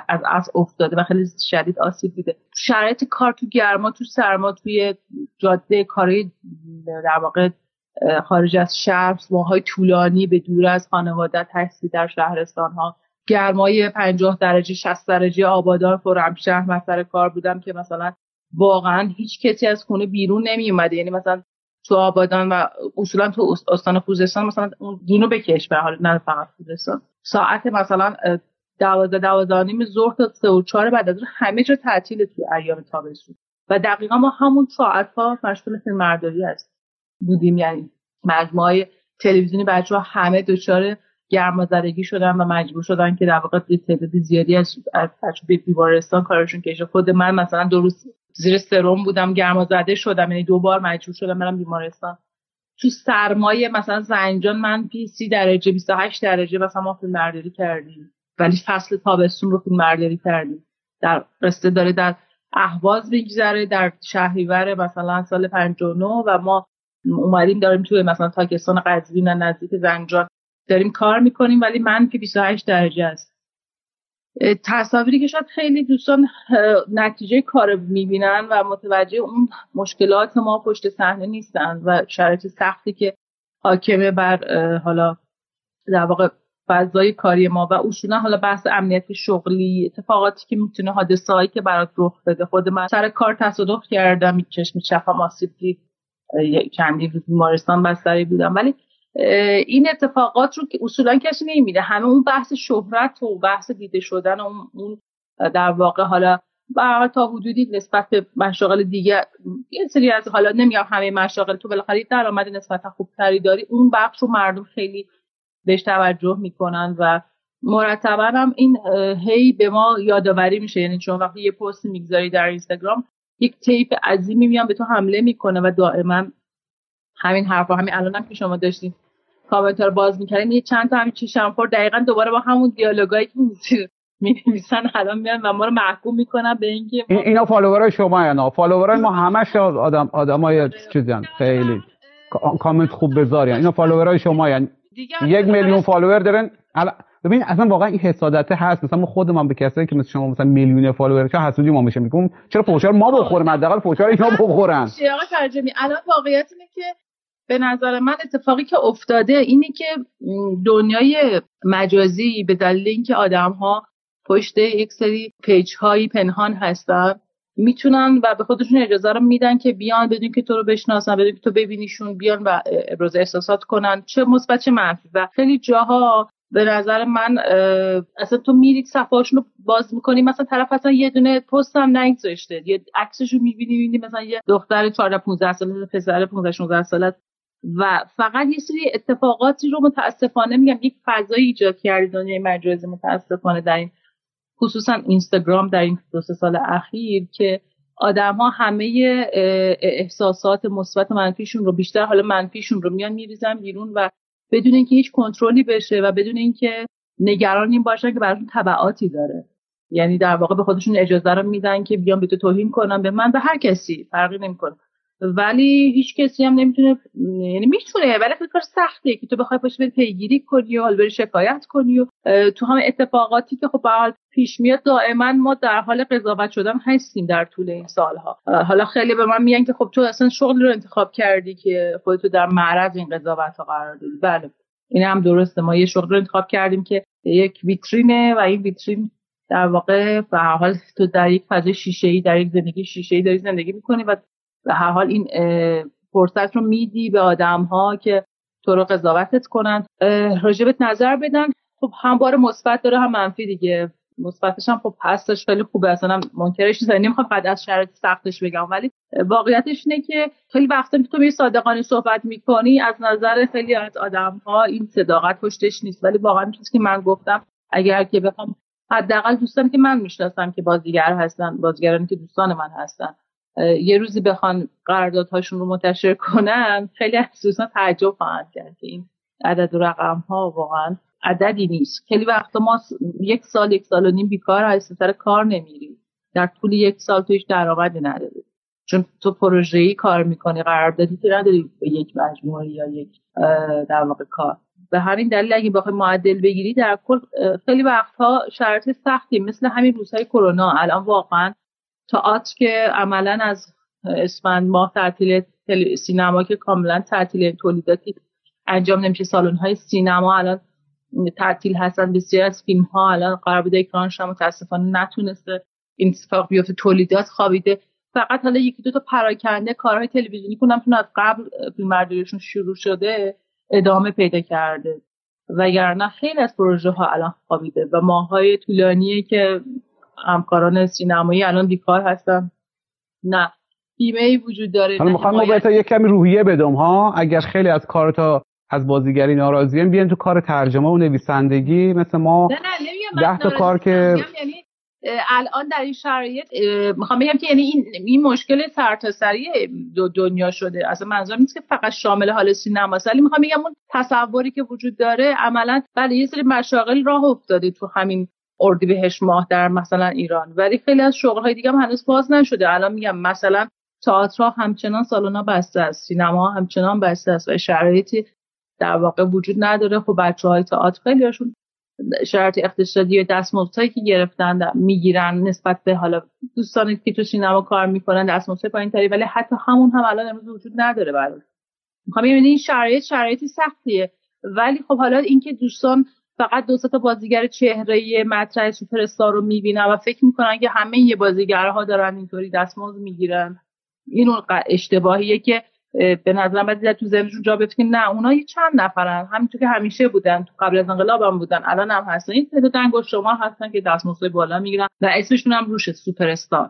از از افتاده و خیلی شدید آسیب دیده. شرایط کار تو گرما تو سرما توی جاده کاری در واقع خارج از شهر ماهای طولانی به دور از خانواده تحصیل در شهرستان ها گرمای 50 درجه 60 درجه آبادان شهر مسئله کار بودم که مثلا واقعا هیچ کسی از خونه بیرون نمی اومده یعنی مثلا تو آبادان و اصولا تو استان خوزستان مثلا اون بکش به حال نه فقط خوزستان. ساعت مثلا دوازده دوازده نیم ظهر تا سه و چهار بعد از همه جا تعطیل تو ایام تابستون. و دقیقا ما همون ساعت ها مشغول فیلم مرداری هست بودیم. یعنی مجموعه تلویزیونی بچه ها همه دچار گرمازدگی شدن و مجبور شدن که در واقع تعداد زیادی از بچه به بیمارستان کارشون کشه خود من مثلا دو روز زیر سرم بودم گرمازده شدم. یعنی دو بار مجبور شدم برم بیمارستان. تو سرمایه مثلا زنجان من پی سی درجه 28 درجه مثلا ما فیلم برداری کردیم. ولی فصل تابستون رو فیلم برداری کردیم. در قصه داره در اهواز میگذره در شهریور مثلا سال 59 و ما اومدیم داریم توی مثلا تاکستان قزوین نزدیک زنجان داریم کار می‌کنیم ولی منفی 28 درجه است. تصاویری که شاید خیلی دوستان نتیجه کار می‌بینن و متوجه اون مشکلات ما پشت صحنه نیستن و شرایط سختی که حاکمه بر حالا در واقع فضای کاری ما و اصولا حالا بحث امنیت شغلی اتفاقاتی که می‌تونه حادثه هایی که برات رخ بده. خود من سر کار تصادف کردم چشم چپم آسیب دید. چندی بیمارستان بستری بودم. ولی این اتفاقات رو که اصولا کسی نمیده همه اون بحث شهرت و بحث دیده شدن و اون در واقع حالا برای تا حدودی نسبت به مشاغل دیگه یه سری از حالا نمیگم همه مشاغل تو بالاخره درآمد نسبتا خوبتری داری. اون بخش رو مردم خیلی بهش توجه می‌کنن و مرتبا هم این هی به ما یادآوری میشه. یعنی چون وقتی یه پست می‌گذاری در اینستاگرام یک تیپ عظیمی میان به تو حمله می‌کنه و دائما همین حرفا همین الانم که شما داشتین کامنت رو باز می‌کردین یه چند تا همین چشمخور دقیقا دوباره با همون دیالوگایی که می نویسن الان میان و ما رو محکوم می‌کنن به اینکه این اینا followerای شما یا نه followerای ما همش آدم آدمای چیزن. خیلی. کامنت خوب بذارین. اینا followerای شما یعنی یک میلیون follower دارن. ببین اصلا واقعا این حسادت هست. مثلا ما خودمون به کسایی که مثل شما مثلا میلیون follower چه حسودی ما میشه میگم چرا فوشار ما بخوریم؟ حداقل فوشار اینا بخورن. آقا ترجمی؟ الان واقعیت اینه که به نظر من اتفاقی که افتاده اینه که دنیای مجازی به دلیل اینکه آدم ها پشت یک سری page هایی پنهان هستن می‌تونن و به خودشون اجازه رو میدن که بیان بدون که تو رو بشناسن بدون که تو ببینیشون بیان و ابراز احساسات کنن چه مثبت چه منفی. و خیلی جاها به نظر من اصلا تو میری صفحاشون رو باز می‌کنی مثلا طرف اصلا یه دونه پست هم نگذاشته. یه عکسش رو می‌بینی می‌بینی مثلا یه دختر 14 15 ساله پسر 15 16 ساله. و فقط یه سری اتفاقاتی رو متاسفانه میگم یک فضایی ایجاد کردی دنیای مجازی متاسفانه در این خصوصا اینستاگرام در این دو سال اخیر که آدم ها همه احساسات مثبت منفیشون رو بیشتر حالا منفیشون رو میان میریزن بیرون و بدون اینکه هیچ کنترلی بشه و بدون اینکه نگران این باشن که براشون تبعاتی داره. یعنی در واقع به خودشون اجازه رو میدن که بیان به تو توهین کنن. به من به هر کسی فرقی نمی‌کنه. ولی هیچ کسی هم نمی‌تونه یعنی می‌تونه ولی خیلی کار سخته که تو بخوای پشت پیگیری کنی و بری شکایت کنی و تو همه اتفاقاتی که خب حال پیش میاد دائما ما در حال قضاوت شدن هستیم در طول این سالها. حالا خیلی به من میگن که خب تو اصلا شغل رو انتخاب کردی که خودتو در معرض این قضاوت ها قرار دادی. بله این هم درسته. ما یه شغل رو انتخاب کردیم که یک ویترینه و این ویترین در واقع به حال تو در یک فضای شیشه ای در یک زندگی شیشه ای داری زندگی می‌کنی و به هر حال این فرصت رو میدی به آدم ها که تو رو قضاوتت کنن. راجبت نظر بدن خب هم بار مثبت داره هم منفی دیگه. مثبتش هم خب هستش خیلی خوبه. اصلا منکرش نیستم نمی‌خوام فقط از شرایط سختش بگم. ولی واقعیتش اینه که خیلی وقتا که تو به صادقانه صحبت می‌کنی از نظر خیلی از آدم ها این صداقت پشتش نیست. ولی واقعا چیزی که من گفتم اگر که بخوام حداقل دوستان که من می‌شناسم که بازیگر هستن بازیگرانی که دوستان من هستن یه روزی بخوان قراردادهاشون رو منتشر کنن خیلی از دوستان تعجب خواهند کرد که این عدد و رقم ها واقعا عددی نیست. خیلی وقتا ما یک سال یک سال و نیم بیکار هستیم سر کار نمیریم. در طول یک سال تو هیچ درآمدی نداری چون تو پروژه ای کار می‌کنی قراردادی که نداری به یک مجموعه یا یک در واقع کار. به همین دلیل اگه بخوای معدل بگیری در کل خیلی وقتها شرایط سختی مثل همین روزهای کرونا. الان واقعا تئاتر که عملا از اسفند ماه تعطیل سینما که کاملا تعطیل تولیداتی انجام نمیشه. سالن های سینما الان تعطیل هستن. بسیاری از فیلم ها الان قرار بوده اکرانش هم متاسفانه نتونسته این اتفاق بیفته. تولیدات خوابیده. فقط حالا یکی دو تا پراکنده کارهای تلویزیونی کنم چون از قبل فیلم شروع شده ادامه پیدا کرده. وگرنه خیلی از پروژه ها الان خوابیده و ماهای طولانیه که همکاران سینمایی الان بیکار هستن. نه بیمه ای وجود داره حالا می‌خوام ما بهتا یک کمی روحیه بدم ها؟ اگر خیلی از کارتا از بازیگری ناراضیه بیان تو کار ترجمه و نویسندگی مثل ما نه نه ده تا کار که یعنی الان در این شرایط می‌خوام بگم که یعنی این, این مشکل سرتاسری دو دنیا شده. اصلا منظورم نیست که فقط شامل حال سینما ولی می‌خوام بگم اون تصوری که وجود داره عملا بله یه سری مشاغل راه افتاده تو همین اردیبهشت ماه در مثلا ایران. ولی خیلی از شغلهای دیگه هم هنوز باز نشده. الان میگم مثلا تئاتر همچنان سالونا بسته است. سینما همچنان بسته است و شرایطی در واقع وجود نداره. خب بچه های تئاتر خیلیشون شرایط اقتصادی و دستمزدهایی که گرفتن می‌گیرن نسبت به حالا دوستانی که تو سینما کار می‌کنن دستمزد پایین تری ولی حتی همون هم الان امروز وجود نداره برای. می‌خوام این شرایط شرایطی سختیه. ولی خب حالا اینکه دوستان فقط دو تا بازیگر چهره مطرح سوپر استار رو می‌بینن و فکر می‌کنن که همه یه بازیگرها دارن اینطوری دستمزد می‌گیرن. این اون اشتباهیه که به نظرم باید تو ذهنشون جا بیفته نه اونا یه چند نفرن. همینطور که همیشه بودن. تو قبل از انقلاب هم بودن. الان هم هستن. این تعداد انگشت شما هستن که دستمزد بالا می‌گیرن و اسمشون هم روشه سوپر استار.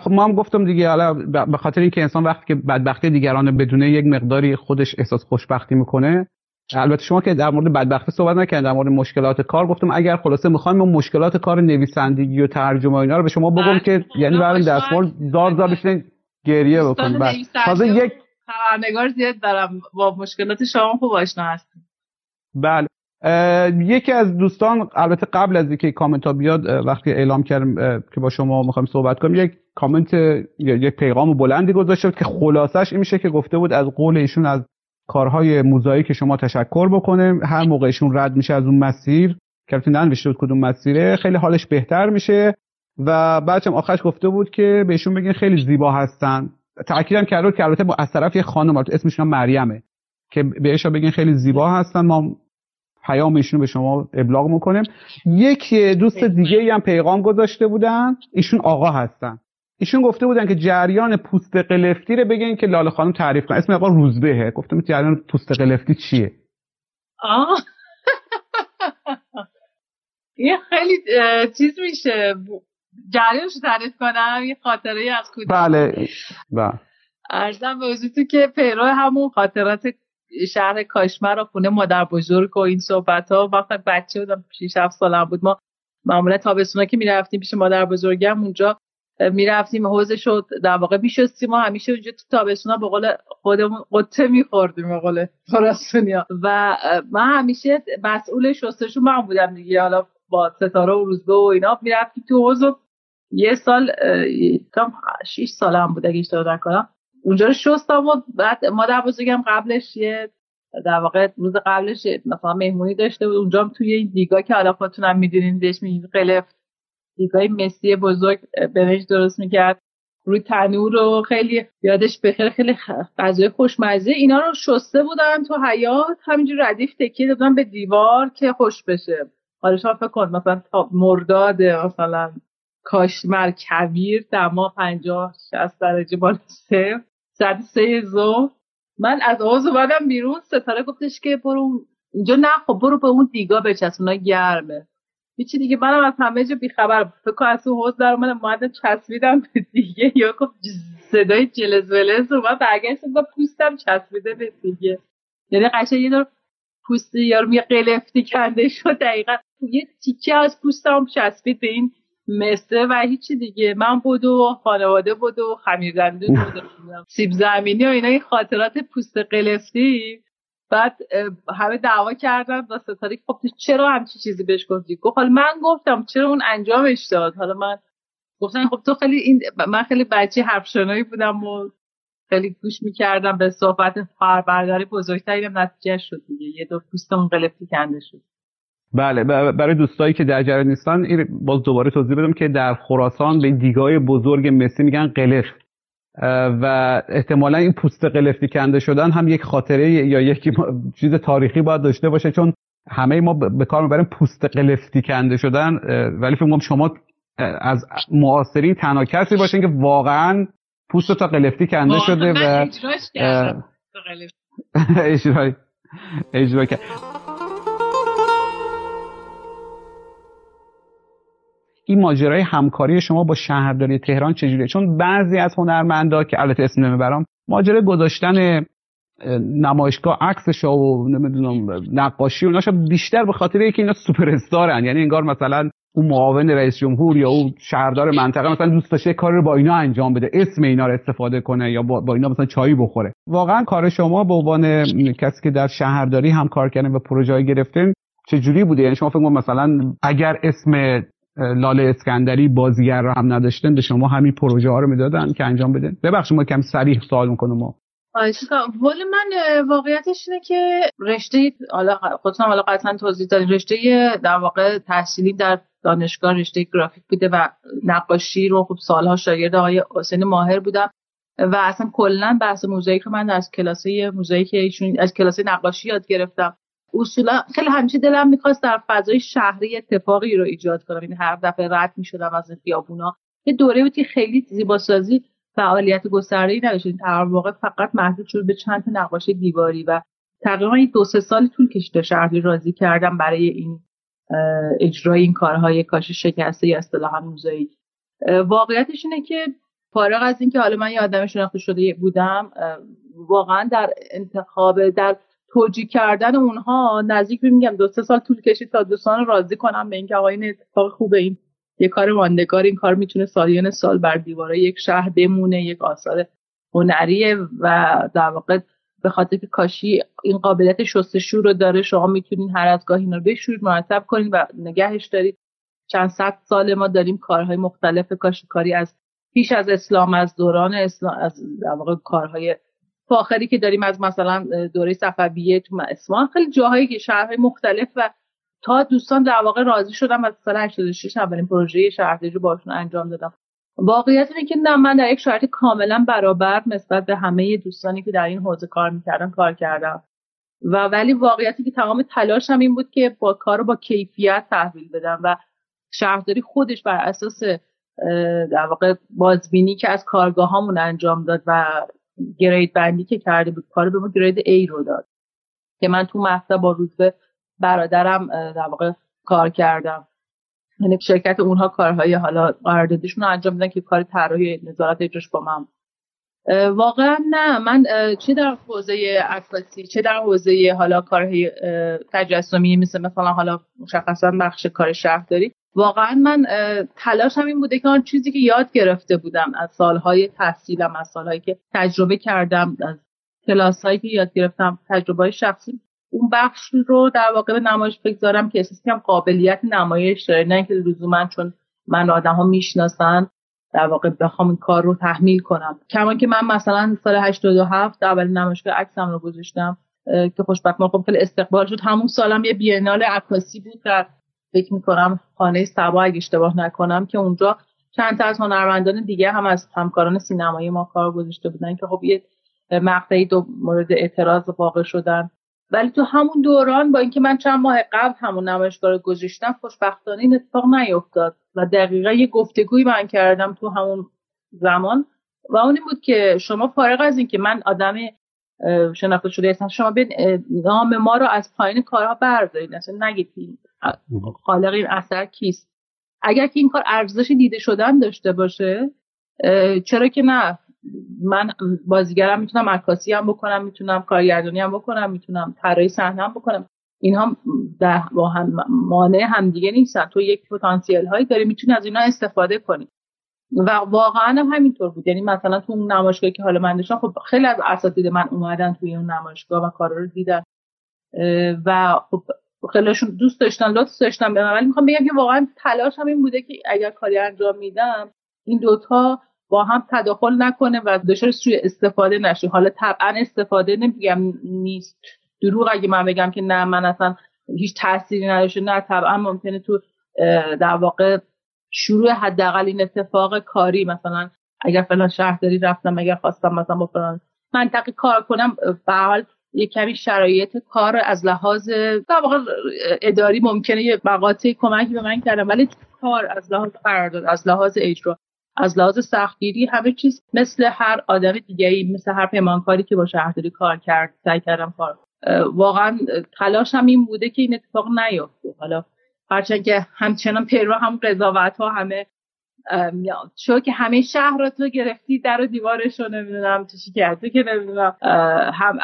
خب ما هم گفتم دیگه. حالا به خاطر اینکه انسان وقتی که بدبختی دیگران بدونه یک مقداری خودش احساس خوشبختی می‌کنه. البته شما که در مورد بدبختی صحبت نکردید در مورد مشکلات کار گفتم اگر خلاصه می‌خوایم اون مشکلات کار نویسندگی و ترجمه اینا رو به شما بگم که یعنی برای دستمال زار زار بشین گریه بکن بعد تازه یک خبرنگار زیاد دارم. با مشکلات شما خوب آشنا هستیم بله. یکی از دوستان البته قبل از اینکه کامنت ها بیاد وقتی اعلام کردم که با شما می‌خوایم صحبت کنیم یک کامنت یک پیغام بلندی گذاشته بود که خلاصش این میشه که گفته بود از قول ایشون از کارهای موزایی که شما تشکر بکنه. هر موقع ایشون رد میشه از اون مسیر. که ننوشته بود کدوم مسیره؟ خیلی حالش بهتر میشه. و بعدش آخرش گفته بود که بهشون بگین خیلی زیبا هستن. تاکیدم کرده که البته از طرف یه خانم اسمشون مریمه. که بهش بگین خیلی زیبا هستن. ما پیام ایشون به شما ابلاغ می‌کنیم. یک دوست دیگه ای هم پیغام گذاشته بودن. ایشون آقا هستن. ایشون گفته بودن که جریان پوست قلفتی رو بگین که لاله خانم تعریف کنه اسم آقا روزبهه. گفتم جریان پوست قلفتی چیه؟ آه. یه خیلی چیز میشه. جریانش تعریف کنم. یه خاطره از کودکی بله. بله ارزم به حضورتون که پیرو همون خاطرات شهر کاشمر و خونه مادر بزرگ و این صحبت ها وقتی بچه بودم 6 7 سالم بود. ما معمولا تابستونا که می‌رفتیم پیش مادر بزرگم اونجا می‌رفتیم حوزه شد در واقع میشستیم ما همیشه اونجا تو تابستونا به قول خودمون قطه میخوردیم به قول و من همیشه مسئول شستشو من بودم دیگه. حالا با ستاره و روزبه و اینا می‌رفتیم تو حوض یه سال کم 6 سالم بود اگه اشتباه نکنم. اونجا رو شستم و بعد مادر بزرگم قبلش یه در واقع روز قبلش مثلا مهمونی داشته بود. اونجا هم توی این دیگا که حالا خودتونم می‌دونین بهش میگین قلف دیگای مسی بزرگ برنج درست می‌کرد. روی تنور رو خیلی یادش بخیر خیلی غذای خوشمزه. اینا رو شسته بودن تو حیات همینجور ردیف تکیه دادن به دیوار که خوش بشه. حالا شما فکر کن مثلا مرداد مثلا کاشمر کویر دما پنجاه شست درجه بالا سه ساعت سه ظهر. من از آواز اومدم بیرون. ستاره گفتش که برو اینجا نه خب برو به اون دیگا بچسب. گرمه. هیچی دیگه منم از همه جا بیخبر فکر کنم از اون حوض در اومدم اومدم چسبیدم به دیگه. یا گفت صدای جلز ولز اومد برگشت با پوستم چسبیده به دیگه. یعنی قشنگ یه دور پوست یارو یه قلفتی کنده شد دقیقا. یه تیکه از پوستم چسبید به این مسته و هیچی دیگه. من بود و خانواده بود و خمیردندون بود. سیب زمینی و اینا این خاطرات پوست قلفتی. بعد همه دعوا کردن با ستاره خب چرا همچی چیزی بهش گفتی؟ گفت حالا من گفتم چرا اون انجامش داد؟ حالا من گفتن خب تو خیلی این من خیلی بچه حرفشنایی بودم و خیلی گوش می‌کردم به صحبت خواهربرداری بزرگتری هم نتیجه شد دیگه. یه دو پوستمون قلفتی کنده شد. بله برای دوستایی که در جریان نیستن باز دوباره توضیح بدم که در خراسان به دیگای بزرگ مسی میگن قلف و احتمالا این پوست قلفتی کنده شدن هم یک خاطره یا یک چیز تاریخی باید داشته باشه چون همه ما به کار می‌بریم پوست قلفتی کنده شدن ولی فکر شما از معاصرین تنها کسی باشین که واقعا پوست تا قلفتی کنده شده و اجرای اجرای این ماجرای همکاری شما با شهرداری تهران چجوریه؟ چون بعضی از هنرمندا که البته اسم نمی‌برم ماجرای گذاشتن نمایشگاه عکسش و نمی‌دونم نقاشی و بیشتر به خاطر اینکه اینا سوپر استارن. یعنی انگار مثلا اون معاون رئیس جمهور یا اون شهردار منطقه مثلا دوست داشته کار رو با اینا انجام بده اسم اینا رو استفاده کنه یا با, اینا مثلا چایی بخوره. واقعا کار شما به عنوان کسی که در شهرداری هم کار کردن و پروژه گرفتین چه جوری بوده؟ یعنی شما فکر مثلا اگر اسم لاله اسکندری بازیگر رو هم نداشتن به شما همین پروژه ها رو می‌دادن که انجام بدن ببخشید ما کم سریح سوال می‌کنم ما. ولی من واقعیتش اینه که رشته حالا خودتون حالا قطعا توضیح دادین رشته در واقع تحصیلی در دانشگاه رشته گرافیک بوده و نقاشی رو خب سالها شاگرد آقای حسین ماهر بودم و اصلا کلا بحث موزاییک رو من از کلاسه موزاییک ایشون از کلاسه نقاشی یاد گرفتم. اصولا خیلی همیشه دلم می‌خواست در فضای شهری اتفاقی رو ایجاد کنم. این یعنی هر دفعه رد می‌شدم از خیابونا. یه دوره بود که خیلی زیباسازی فعالیت گسترده‌ای نداشت. در واقع فقط محدود شد به چند تا نقاشی دیواری و تقریبا دو سه سال طول کشیده شهری راضی کردم برای این اجرای این کارهای کاش شکسته یا اصطلاحا موزاییک. واقعیتش اینه که فارغ از اینکه حالا من یه آدم شناخته شده بودم واقعا در انتخاب در توجیه کردن اونها نزدیک میگم دو سه سال طول کشید تا دوستان راضی کنم به اینکه آقا این اتفاق خوبه این یه کار ماندگار این کار می‌تونه سالیان سال بر دیواره یک شهر بمونه یک آثار هنریه و در واقع به خاطر که کاشی این قابلیت شستشو رو داره شما می‌تونین هر از گاهی اینا رو بشورید مرتب کنید و نگهش دارید. چند صد سال ما داریم کارهای مختلف کاشیکاری از پیش از اسلام از دوران اسلام از در واقع کارهای فاخری که داریم از مثلا دوره صفویه تو اصفهان خیلی جاهایی که شهرهای مختلف و تا دوستان در واقع راضی شدم از سال 86 اولین پروژه شهرداری رو باشون انجام دادم واقعیت اینه که نه من در یک شرایط کاملا برابر نسبت به همه دوستانی که در این حوزه کار می‌کردن کار کردم. و ولی واقعیتی که تمام تلاشم این بود که با کار با کیفیت تحویل بدم و شهرداری خودش بر اساس در واقع بازبینی که از کارگاهامون انجام داد و گرید بندی که کرده بود کار به ما گرید A رو داد. که من تو مقطع با روزبه برادرم در واقع کار کردم. یعنی شرکت اونها کارهای حالا قراردادیشون رو انجام میدن که کار طراحی نظارت اجراش با من واقعا نه. من چه در حوزه عکاسی چه در حوزه حالا کارهای تجسمی مثل مثلا حالا مشخصا بخش کار شهرداری واقعا من تلاشم این بوده که آن چیزی که یاد گرفته بودم از سالهای تحصیلم از سالهایی که تجربه کردم از کلاس هایی که یاد گرفتم تجربه شخصی اون بخش رو در واقع به نمایش بگذارم که احساس کنم قابلیت نمایش داره. نه اینکه لزوما چون من آدم ها می‌شناسن در واقع بخوام این کار رو تحمیل کنم. کما که من مثلا سال 87 اول نمایشگاه عکسم رو گذاشتم که خوشبختانه خب خیلی استقبال شد. همون سالم یه بینال عکاسی بود در فکر می‌کنم خانه سبا اگه اشتباه نکنم که اونجا چند تا از هنرمندان دیگه هم از همکاران سینمایی ما کار گذاشته بودن که خب یه مقطعی دو مورد اعتراض واقع شدن. ولی تو همون دوران با اینکه من چند ماه قبل همون نمایشگاه گذاشتم خوشبختانه این اتفاق نیفتاد و دقیقا یه گفتگوی من کردم تو همون زمان و اون این بود که شما فارغ از اینکه من آدم شناخته شده هستم شما به نام ما رو از پایین کارها بردارید اصلا نگید خالق این اثر کیست؟ اگر که این کار ارزش دیده شدن داشته باشه چرا که نه؟ من بازیگرم می‌تونم عکاسی هم بکنم می‌تونم کارگردانی هم بکنم می‌تونم طراحی صحنه هم بکنم. اینها با هم مانع همدیگه نیستن. تو یک پتانسیل هایی داری می‌تونی از اینا استفاده کنی. و واقعا هم همینطور بود. یعنی مثلا تو اون نمایشگاهی که حالا من داشتم خب خیلی از اساتید من اومدن توی اون نمایشگاه و کارا رو دیدن. و خب خیلیشون دوست داشتن لطف داشتن به ولی می‌خوام بگم که واقعا تلاش هم این بوده که اگر کاری انجام میدم این دوتا با هم تداخل نکنه و دچار سوی استفاده نشه. حالا طبعا استفاده نمیگم نیست. دروغ اگه من بگم که نه من اصلا هیچ تأثیری نداشته. نه طبعا ممکنه تو در واقع شروع حداقل این اتفاق کاری مثلا اگر فلان شهرداری رفتم اگر خواستم مثلا با فلان منطقه کار کنم به حال یه کمی شرایط کار از لحاظ اداری ممکنه یه مقاطع کمکی به من کردم ولی کار از لحاظ قرارداد از لحاظ اجرا از لحاظ سختگیری همه چیز مثل هر آدم دیگه ای مثل هر پیمانکاری که با شهرداری کار کرد سعی کردم کار واقعا تلاشم این بوده که این اتفاق نیفته. حالا هرچند که همچنان پیرو هم قضاوت ها همه چون که همه شهر رو تو گرفتی در و دیوارش رو نمی‌دونم چی کردی که نمی‌دونم هم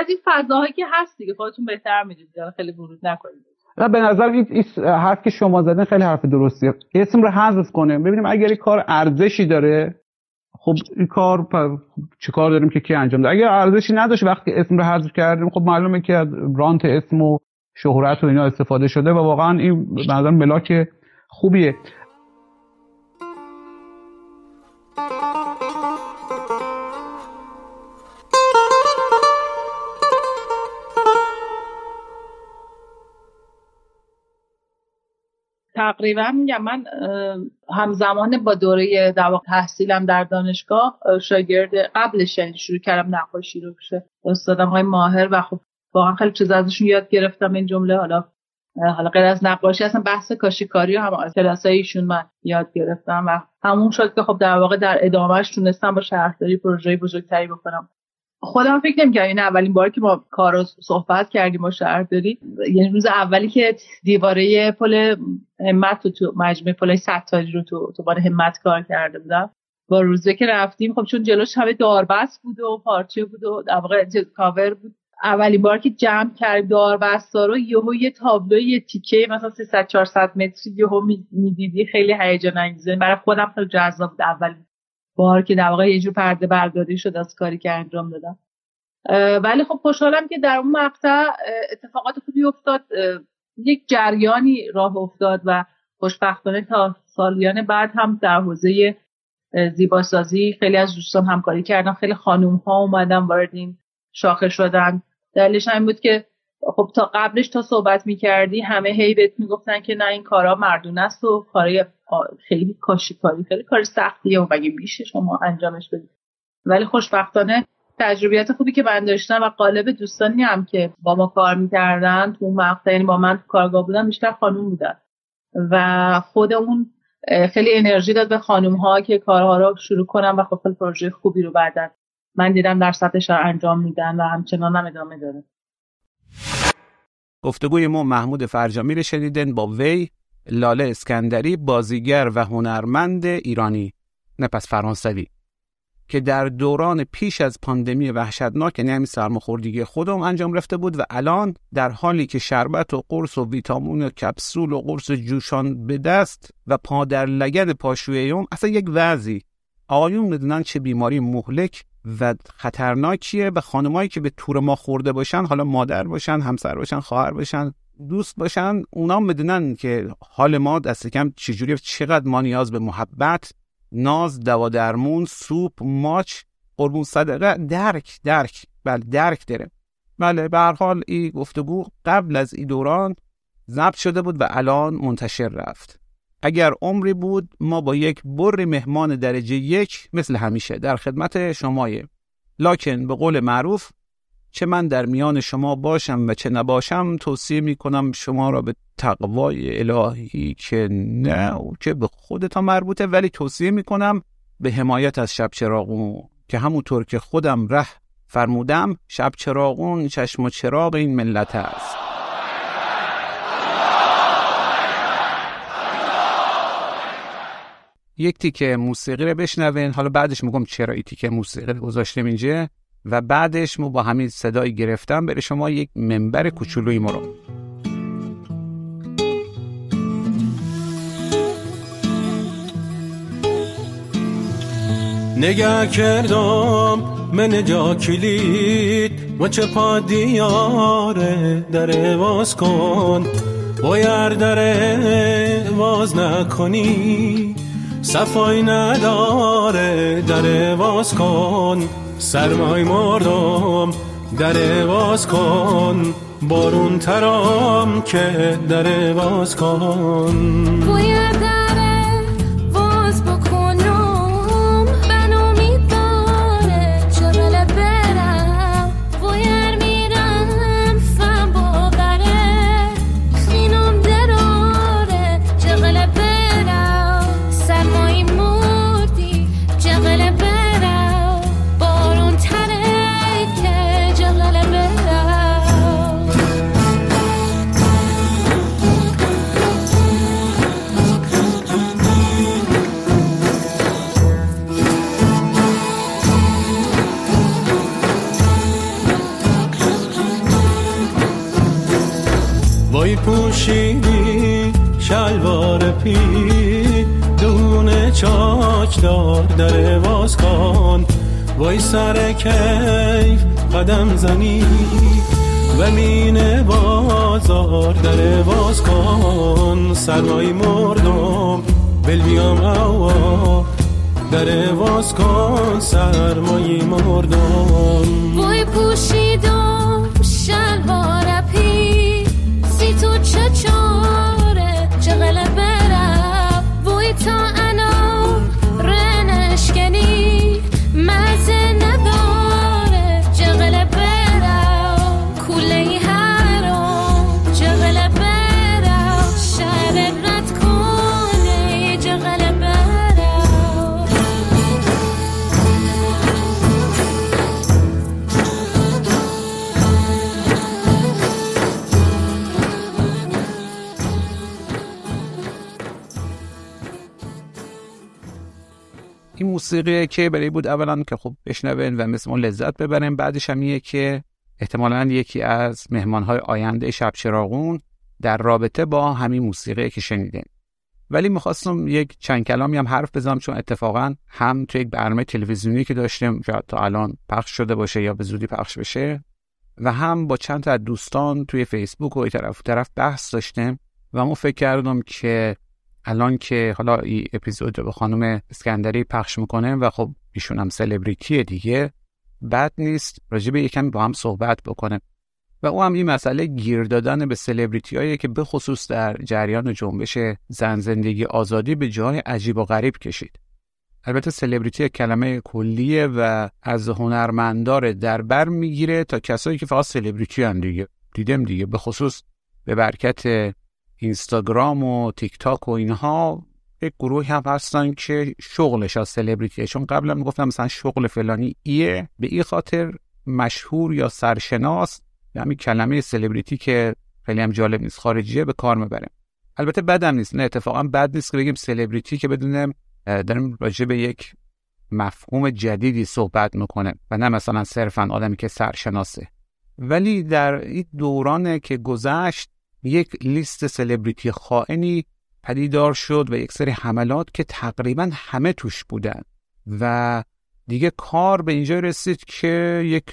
از این فضاهایی که هست دیگه خودتون بهتر می‌دونید خیلی ورود نکنید. نه به نظر این حرف که شما زدن خیلی حرف درستیه. اسم رو حذف کنه ببینیم اگر این کار ارزشی داره خب این کار چه کار داریم که کی انجام ده اگر ارزشی نداشت وقتی اسم رو حذف کردیم خب معلومه که رانت اسم و شهرت و اینا استفاده شده و واقعا این به نظر ملاک خوبیه. تقریبا میگم من همزمان با دوره در تحصیلم در دانشگاه شاگرد قبلش یعنی شروع کردم نقاشی رو پیش استادم های ماهر و خب واقعا خیلی چیز ازشون یاد گرفتم این جمله. حالا حالا غیر از نقاشی اصلا بحث کاشیکاری هم از کلاسایشون من یاد گرفتم و همون شد که خب در واقع در ادامهش تونستم با شهرداری پروژه بزرگتری بکنم. خودم فکر نمی‌کردم این اولین بار که ما کارو صحبت کردیم با شهرداری یعنی روز اولی که دیواره پل همت رو تو مجموعه پل ستاری رو تو تو بار همت کار کرده بودم. با روزه که رفتیم خب چون جلوش همه داربست بود و پارچه بود و در واقع کاور بود. اولین بار که جمع کرد داربستا رو یهو یه تابلو یه تیکه مثلا 300 400 متری یهو می‌دیدی خیلی هیجان انگیزه. برای خودم خیلی جذاب بود اولین بار که در واقع یه جور پرده برداری شد از کاری که انجام دادم. ولی خب خوشحالم که در اون مقطع اتفاقات خوبی افتاد. یک جریانی راه افتاد و خوشبختانه تا سالیان بعد هم در حوزه زیباسازی خیلی از دوستان همکاری کردن. خیلی خانوم ها اومدن وارد این شاخه شدن. دلیلش این بود که خب تا قبلش تا صحبت می‌کردی همه هی بهت می‌گفتن که نه این کارا مردونه است و کارای خیلی کاشی کاری خیلی کار سختیه و مگه میشه شما انجامش بدید؟ ولی خوشبختانه تجربیات خوبی که من داشتم و قالب دوستانی هم که با ما کار می‌کردن تو اون مقطع یعنی با من تو کارگاه بودن بیشتر خانوم بودن. و خود اون خیلی انرژی داد به خانوم ها که کارها رو شروع کنم و خب خیلی پروژه خوبی رو بعدن من دیدم در سطح شهر انجام میدن و همچنان هم ادامه داره. گفتگوی ما محمود فرجامی رو شنیدن با وی لاله اسکندری بازیگر و هنرمند ایرانی نه پس فرانسوی که در دوران پیش از پاندمی وحشتناک یعنی همین سرماخوردگی خودم انجام رفته بود و الان در حالی که شربت و قرص و ویتامین و کپسول و قرص جوشان به دست و پادر لگد پاشویه اصلا یک وضعی. آقایون می‌دونن چه بیماری مهلک و خطرناکیه و خانمایی که به تور ما خورده باشن حالا مادر باشن همسر باشن خواهر باشن دوست باشن اونا می‌دونن که حال ما دست کم چجوری چقدر ما نیاز به محبت ناز دوا درمون سوپ ماچ قربون صدقه درک درک بله درک داره. بله به هر حال این گفتگو قبل از این دوران ضبط شده بود و الان منتشر رفت. اگر عمری بود ما با یک بر مهمان درجه یک مثل همیشه در خدمت شمایه لکن به قول معروف چه من در میان شما باشم و چه نباشم توصیه می کنم شما را به تقوای الهی که نه که به خودتان مربوطه ولی توصیه می کنم به حمایت از شب چراغون که همونطور که خودم ره فرمودم شب چراغون چشم و چراغ این ملت است. یک تیکه موسیقی رو بشنوین. حالا بعدش میگم چرا این تیکه موسیقی رو گذاشتم اینجا. و بعدش ما با همین صدای گرفتم بره شما یک منبر کوچولوی ما رو. نگه کردم من جا کلید و چه پا دیاره در واز کن. باید در واز نکنی صفای نداره در واز کن. سرمای مردم در باز کن بارون ترام که در باز کن. چاک دار در باز کن. وای سر کیف قدم زنی و مین بازار در باز کن. سرمایی مردم بل بیام اوا در باز کن. سرمایی مردم. وای پوشیدم موسیقی که برای بود اولا که خب بشنوین و مثل ما لذت ببریم بعدش هم که احتمالا یکی از مهمانهای آینده شب چراغون در رابطه با همین موسیقی که شنیدین. ولی می‌خواستم یک چند کلامی هم حرف بزنم چون اتفاقا هم توی یک برنامه تلویزیونی که داشتیم شاید تا الان پخش شده باشه یا به زودی پخش بشه و هم با چند تا دوستان توی فیسبوک و طرف طرف بحث داشتیم و ما فکر کردم که الان که حالا این اپیزود رو به خانم اسکندری پخش می‌کنه و خب ایشون هم سلبریتی دیگه بد نیست راجع به یکم با هم صحبت بکنه. و او هم این مسئله گیر دادن به سلبریتی که به خصوص در جریان جنبش زن زندگی آزادی به جای عجیب و غریب کشید. البته سلبریتی کلمه کلیه و از هنرمندار در بر می‌گیره تا کسایی که فقط سلبریتی هم دیگه. دیدم دیگه به خصوص به برکت اینستاگرام و تیک تاک و اینها یک گروهی هم هستن که شغلش از سلبریتیه چون قبلا می‌گفتم مثلا شغل فلانی ایه. به این خاطر مشهور یا سرشناس همین کلمه سلبریتی که خیلی هم جالب نیست. خارجیه به کار می‌بریم البته بدم نیست. نه اتفاقا بد نیست که بگیم سلبریتی که بدونیم داریم راجع به یک مفهوم جدیدی صحبت می‌کنه و نه مثلا صرفا آدمی که سرشناسه. ولی در این دورانه که گذشت یک لیست سلبریتی خائنی پدیدار شد و یک سری حملات که تقریبا همه توش بودن. و دیگه کار به اینجا رسید که یک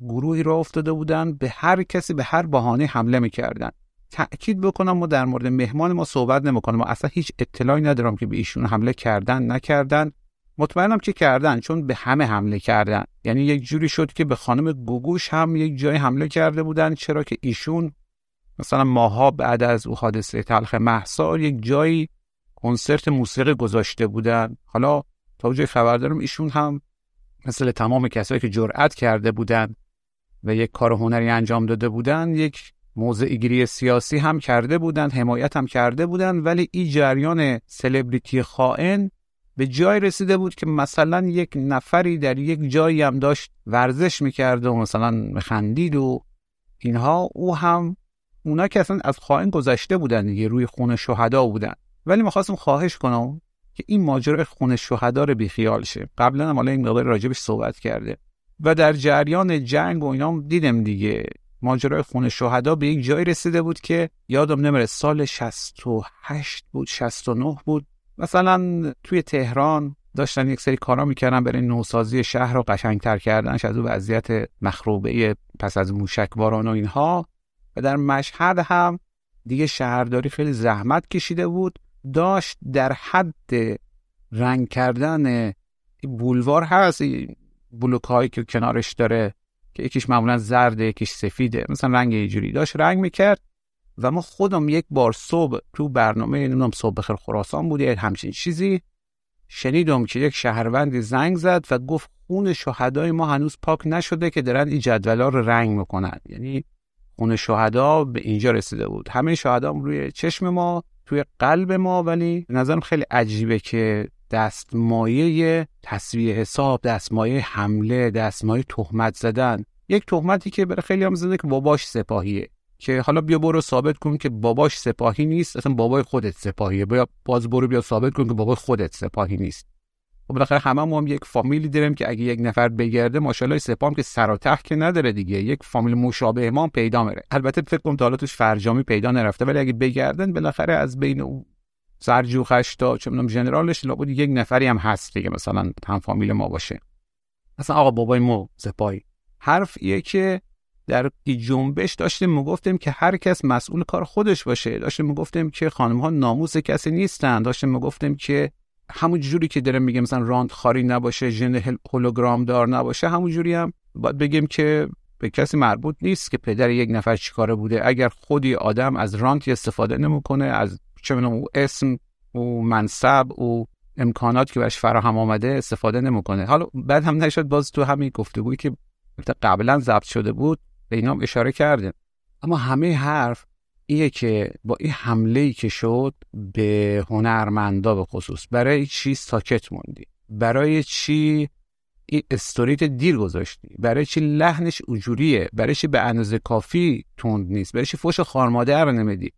گروهی را افتاده بودن به هر کسی به هر بهانه حمله می‌کردن. تأکید بکنم ما در مورد مهمان ما صحبت نمی‌کنم. ما اصلا هیچ اطلاعی ندارم که به ایشون حمله کردن نکردن. مطمئنم که کردن چون به همه حمله کردن. یعنی یک جوری شد که به خانم گوگوش هم یک جای حمله کرده بودن چرا که ایشون مثلا ماها بعد از او حادثه تلخ محسا یک جایی کنسرت موسیقی گذاشته بودن. حالا تا جای خبر دارم ایشون هم مثل تمام کسایی که جرأت کرده بودن و یک کار هنری انجام داده بودن یک موضع گیری سیاسی هم کرده بودن حمایت هم کرده بودن ولی این جریان سلبریتی خائن به جای رسیده بود که مثلا یک نفری در یک جایی هم داشت ورزش می‌کرده و مثلا خندید و اینها. او هم اونا که اصلا از خائن گذشته بودن دیگه روی خون شهدا بودن. ولی می‌خواستم خواهش کنم که این ماجرا خون شهدا رو بیخیال شه. قبلا هم حالا این مقدار راجبش صحبت کرده. و در جریان جنگ و اینا دیدم دیگه ماجرای خون شهدا به یک جایی رسیده بود که یادم نمیره سال 68 بود 69 بود. مثلا توی تهران داشتن یک سری کارا می‌کردن برای نوسازی شهر رو قشنگتر کردنش از اون وضعیت مخروبه پس از موشکباران و اینها. و در مشهد هم دیگه شهرداری خیلی زحمت کشیده بود. داشت در حد رنگ کردن بولوار هست بلوک هایی که کنارش داره که یکیش معمولا زرده یکیش سفیده مثلا رنگ اینجوری داشت رنگ می‌کرد و ما خودم یک بار صبح تو برنامه نمی‌دونم صبح بخیر خراسان بود همچین چیزی شنیدم که یک شهروندی زنگ زد و گفت خون شهدای ما هنوز پاک نشده که دارن این جدولا رو رنگ می‌کنن. یعنی خون شهدا به اینجا رسیده بود. همه شهدا روی چشم ما توی قلب ما ولی نظرم خیلی عجیبه که دستمایه تصویه حساب دستمایه حمله دستمایه تهمت زدن. یک تهمتی که برای خیلی هم زده که باباش سپاهیه. که حالا بیا برو ثابت کن که باباش سپاهی نیست اصلا بابای خودت سپاهیه. بیا باز برو بیا ثابت کن که بابای خودت سپاهی نیست. و خب بالاخره همه هم یک فامیلی داریم که اگه یک نفر بگرده ماشاءالله سپام که سر و که نداره دیگه. یک فامیل مشابه ما پیدا میره. البته فکر کنم تا توش فرجامی پیدا نرفته ولی اگه بگردن بالاخره از بین سرجوخش تا چه می‌دونم ژنرالش لابد یک نفری هم هست دیگه مثلا هم فامیل ما باشه. مثلا آقا بابای ما سپاهی. حرف ایه که در جنبش داشتیم می‌گفتیم که هر کس مسئول کار خودش باشه. داشتیم می‌گفتیم که خانم ها ناموس کسی نیستن. داشتیم می‌گفتیم که همون جوری که داره میگه مثلا راند خاری نباشه ژن هولوگرام دار نباشه همون جوری هم باید بگیم که به کسی مربوط نیست که پدر یک نفر چیکاره بوده. اگر خودی آدم از رانت استفاده نمی‌کنه از چه او اسم او منصب او امکانات که بهش فراهم آمده استفاده نمی‌کنه. حالا بعد هم نشد باز تو همین گفتگویی که قبلا ضبط شده بود به اینا اشاره کردیم. اما همه حرف ایه که با این حمله ای که شد به هنرمندا به خصوص برای چی ساکت موندی؟ برای چی این استوریت دیر گذاشتی؟ برای چی لحنش اجوریه؟ برای چی به اندازه کافی تند نیست؟ برای چی فوش خارمادر نمیدی؟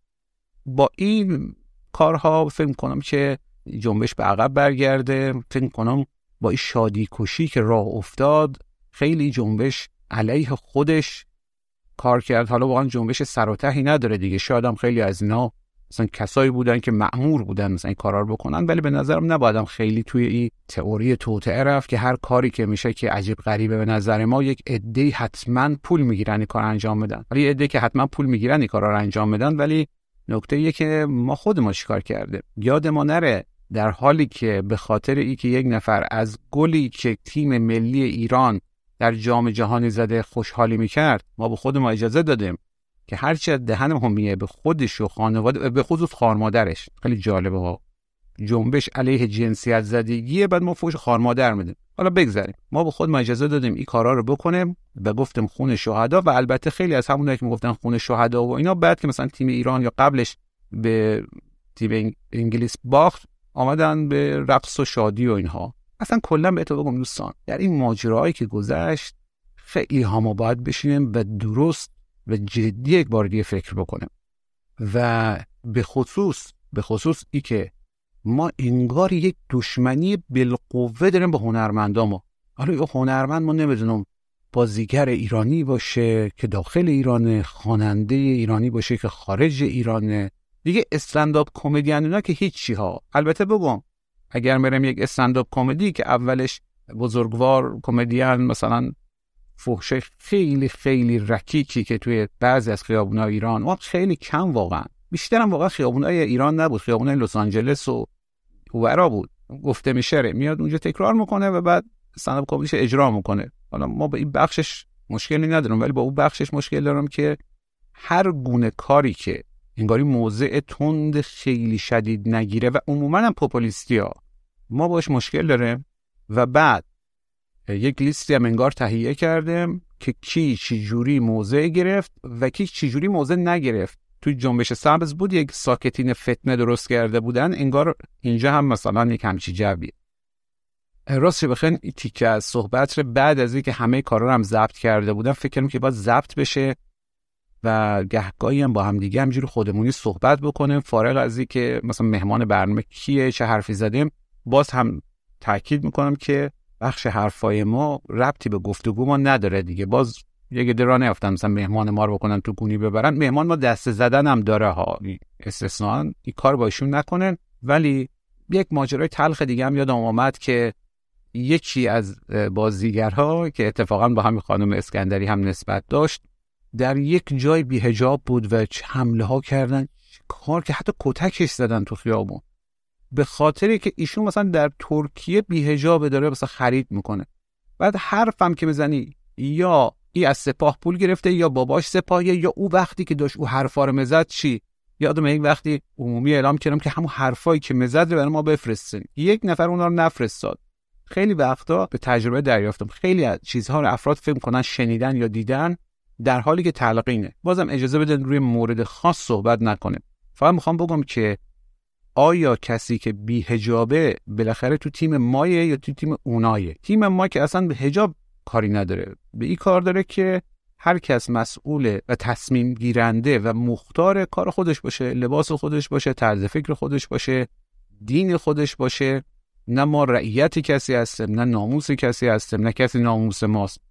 با این کارها فکر کنم که جنبش به عقب برگرده. فکر کنم با این شادی کشی که راه افتاد خیلی جنبش علیه خودش کار کرد. حالا واقعا جنبش سر نداره دیگه. شاید هم خیلی از اینا مثلا کسایی بودن که معمور بودن مثلا این کارا رو بکنن ولی به نظرم نبایدم خیلی توی این تئوری توطئه رفت که هر کاری که میشه که عجیب غریبه به نظر ما یک عده حتما پول می‌گیرن این کار انجام بدن. ولی عده که حتما پول می‌گیرن این کارا رو انجام بدن ولی نکته که ما خود ما چیکار کرده یاد ما نره در حالی که به خاطر ای که یک نفر از گلی که تیم ملی ایران در جام جهانی زده خوشحالی می‌کرد ما به خود ما اجازه دادیم که هرچی از دهن همیه به خودش و خانواده به خصوص خارمادرش خیلی جالبه ها. جنبش علیه جنسیت زدگیه بعد ما فوش خارمادر میدیم. حالا بگذاریم. ما به خود ما اجازه دادیم این کارا رو بکنیم و گفتیم خون شهدا و البته خیلی از همونایی که می‌گفتن خون شهدا و اینا بعد که مثلا تیم ایران یا قبلش به تیم انگلیس باخت آمدن به رقص و شادی و اینها. اصلا کلا به بگم دوستان در این ماجراهایی که گذشت خیلی ها ما باید بشینیم و درست و جدی یک بار دیگه فکر بکنیم. و به خصوص به خصوص ای که ما انگار یک دشمنی بالقوه داریم با هنرمندامو. حالا یه هنرمند ما نمی‌دونم بازیگر ایرانی باشه که داخل ایرانه خواننده ایرانی باشه که خارج ایرانه دیگه استنداپ کمدین اینا که هیچی ها. البته بگم اگر برم یک استنداپ کمدی که اولش بزرگوار کمدین مثلا فحشه خیلی خیلی رکیکی که توی بعضی از خیابونای ایران و خیلی کم واقعا. بیشترم واقعا خیابونای ایران نبود خیابونای لس آنجلس و ورا بود. گفته میشه میاد اونجا تکرار می‌کنه و بعد استنداپ کمدیش اجرا می‌کنه. حالا ما به این بخشش مشکلی ندارم ولی با اون بخشش مشکل دارم که هر گونه کاری که انگاری موضع تند خیلی شدید نگیره و عموما هم پوپولیستی ها ما باش مشکل داره و بعد یک لیستی هم انگار تهیه کردم که کی چجوری موضع گرفت و کی چجوری موضع نگرفت. توی جنبش سبز بود یک ساکتین فتنه درست کرده بودن. انگار اینجا هم مثلا یک همچی جویه. راستش بخین تیکه از صحبت رو بعد از اینکه همه کارا رو هم ضبط کرده بودن فکر کنم که باید ضبط بشه. و گهگاهی هم با هم دیگه همجوری خودمونی صحبت بکنیم. فارغ از که مثلا مهمان برنامه کیه چه حرفی زدیم باز هم تاکید می‌کنم که بخش حرفای ما ربطی به گفتگو ما نداره دیگه. باز یه درا نیافتن مثلا مهمان ما رو بکنن تو گونی ببرن. مهمان ما دست زدن هم داره ها. استثنا این کار با نکنن. ولی یک ماجرای تلخ دیگه هم یادم آمد که یکی از بازیگرها که اتفاقا با همین خانم اسکندری هم نسبت داشت در یک جای بیهجاب بود و حمله ها کردن. کار که حتی کتکش زدن تو خیابون. به خاطری که ایشون مثلا در ترکیه بیهجاب داره مثلا خرید می‌کنه. بعد حرفم که بزنی یا ای از سپاه پول گرفته یا باباش سپاهیه یا او وقتی که داشت او حرفا رو مزد چی؟ یادم یک وقتی عمومی اعلام کردم که همون حرفایی که مزد رو برای ما بفرستین یک نفر اونا رو نفرستاد. خیلی وقتا به تجربه دریافتم. خیلی از چیزها رو افراد فکر کنن شنیدن یا دیدن. در حالی که تلقینه بازم اجازه بدن روی مورد خاص صحبت نکنیم. فقط می‌خوام بگم که آیا کسی که بی هجابه بالاخره تو تیم مایه یا تو تیم اونایه؟ تیم ما که اصلا به هجاب کاری نداره. به این کار داره که هر کس مسئول و تصمیم گیرنده و مختار کار خودش باشه لباس خودش باشه طرز فکر خودش باشه دین خودش باشه. نه ما رعیت کسی هستیم نه ناموس کسی هستیم نه کسی ناموس ماست.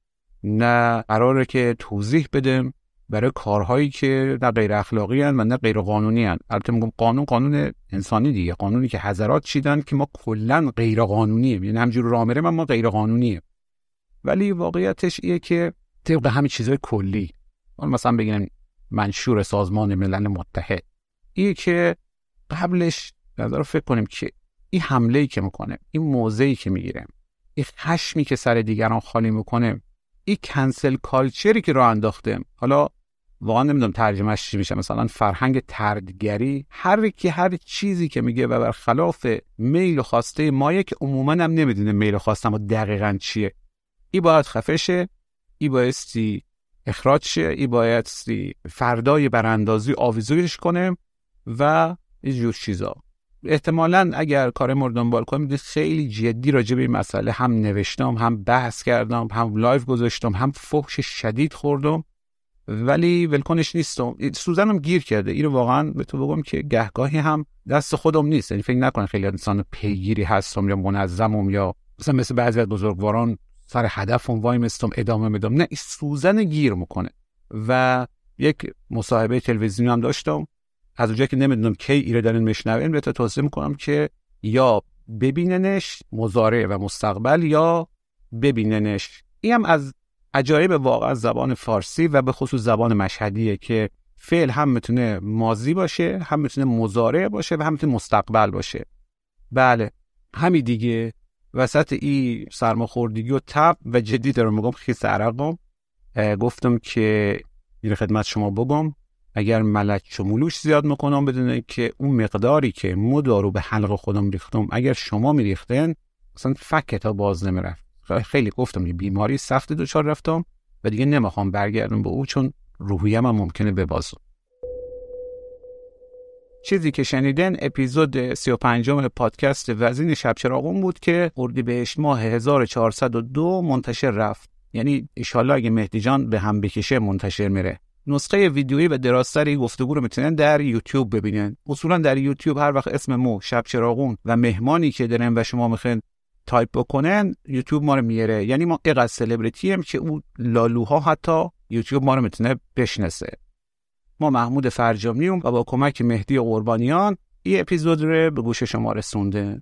نه قراره که توضیح بدیم برای کارهایی که نه غیر اخلاقی هن و نه غیر قانونی هن. البته میگم قانون قانون انسانی دیگه قانونی که حضرات چیدن که ما کلا غیر قانونیه یعنی همجور رامره من ما غیر قانونیه ولی واقعیتش ایه که طبق همین چیزای کلی مثلا بگیم منشور سازمان ملل متحد ایه که قبلش نظر فکر کنیم که این حمله ای که می‌کنه این موضعی که می‌گیره این خشمی که سر دیگران خالی می‌کنه این کنسل کالچری که رو انداخته حالا واقعا نمی‌دونم ترجمهش چی میشه. مثلا فرهنگ تردگری هر کی هر چیزی که میگه و برخلاف میل و خواسته ما که عموما هم نمی‌دونه میل و خواستم و دقیقا چیه. ای باید خفشه ای بایستی اخراج شه ای بایستی فردای براندازی آویزویش کنه و این چیزا. احتمالا اگر کار مورد دنبال کنم خیلی جدی راجع به این مسئله هم نوشتم هم بحث کردم هم live گذاشتم هم فحش شدید خوردم. ولی ولکنش نیستم. سوزنم گیر کرده. این رو واقعا به تو بگم که گهگاهی هم دست خودم نیست. یعنی فکر نکن خیلی انسان پیگیری هستم یا منظمم یا مثلا مثل بعضی از بزرگواران سر هدفم وایمیستم ادامه میدم. نه این سوزن گیر می‌کنه. و یک مصاحبه تلویزیونی هم داشتم. از اونجایی که نمی‌دونم کی ایره دارین میشنوین بهت توصیه می‌کنم که یا ببیننش مزاره و مستقبل یا ببیننش. این هم از عجایب واقعا زبان فارسی و به خصوص زبان مشهدیه که فعل هم می‌تونه مازی باشه هم می‌تونه مزاره باشه و هم می‌تونه مستقبل باشه. بله همین دیگه. وسط ای سرماخوردگی و تب و جدی دارم میگم خیس عرقم. گفتم که این خدمت شما بگم. اگر ملک ملوش زیاد می‌کنم بدونه که اون مقداری که مدارو به حلق خودم ریختم اگر شما میریختن اصلا فکه تا باز نمی‌رفت. خیلی گفتم یه بیماری سخت دچار رفتم و دیگه نمی‌خوام برگردم به او چون روحیم هم ممکنه ببازم. چیزی که شنیدن اپیزود 35 پادکست وزین شب چراغون بود که بهش ماه 1402 منتشر رفت. یعنی ایشالله اگه مهدی جان به هم بکشه منتشر میره. نسخه ویدیویی و درازتری گفتگو رو می‌تونن در یوتیوب ببینن اصولا در یوتیوب هر وقت اسم مو شب چراغون و مهمانی که دارن و شما می‌خواین تایپ بکنن یوتیوب ما رو میاره یعنی ما اینقدر سلبریتی هم که اون لالوها حتی یوتیوب ما رو می‌تونه بشناسه. ما محمود فرجامی و با کمک مهدی قربانیان این اپیزود رو به گوش شما رسونده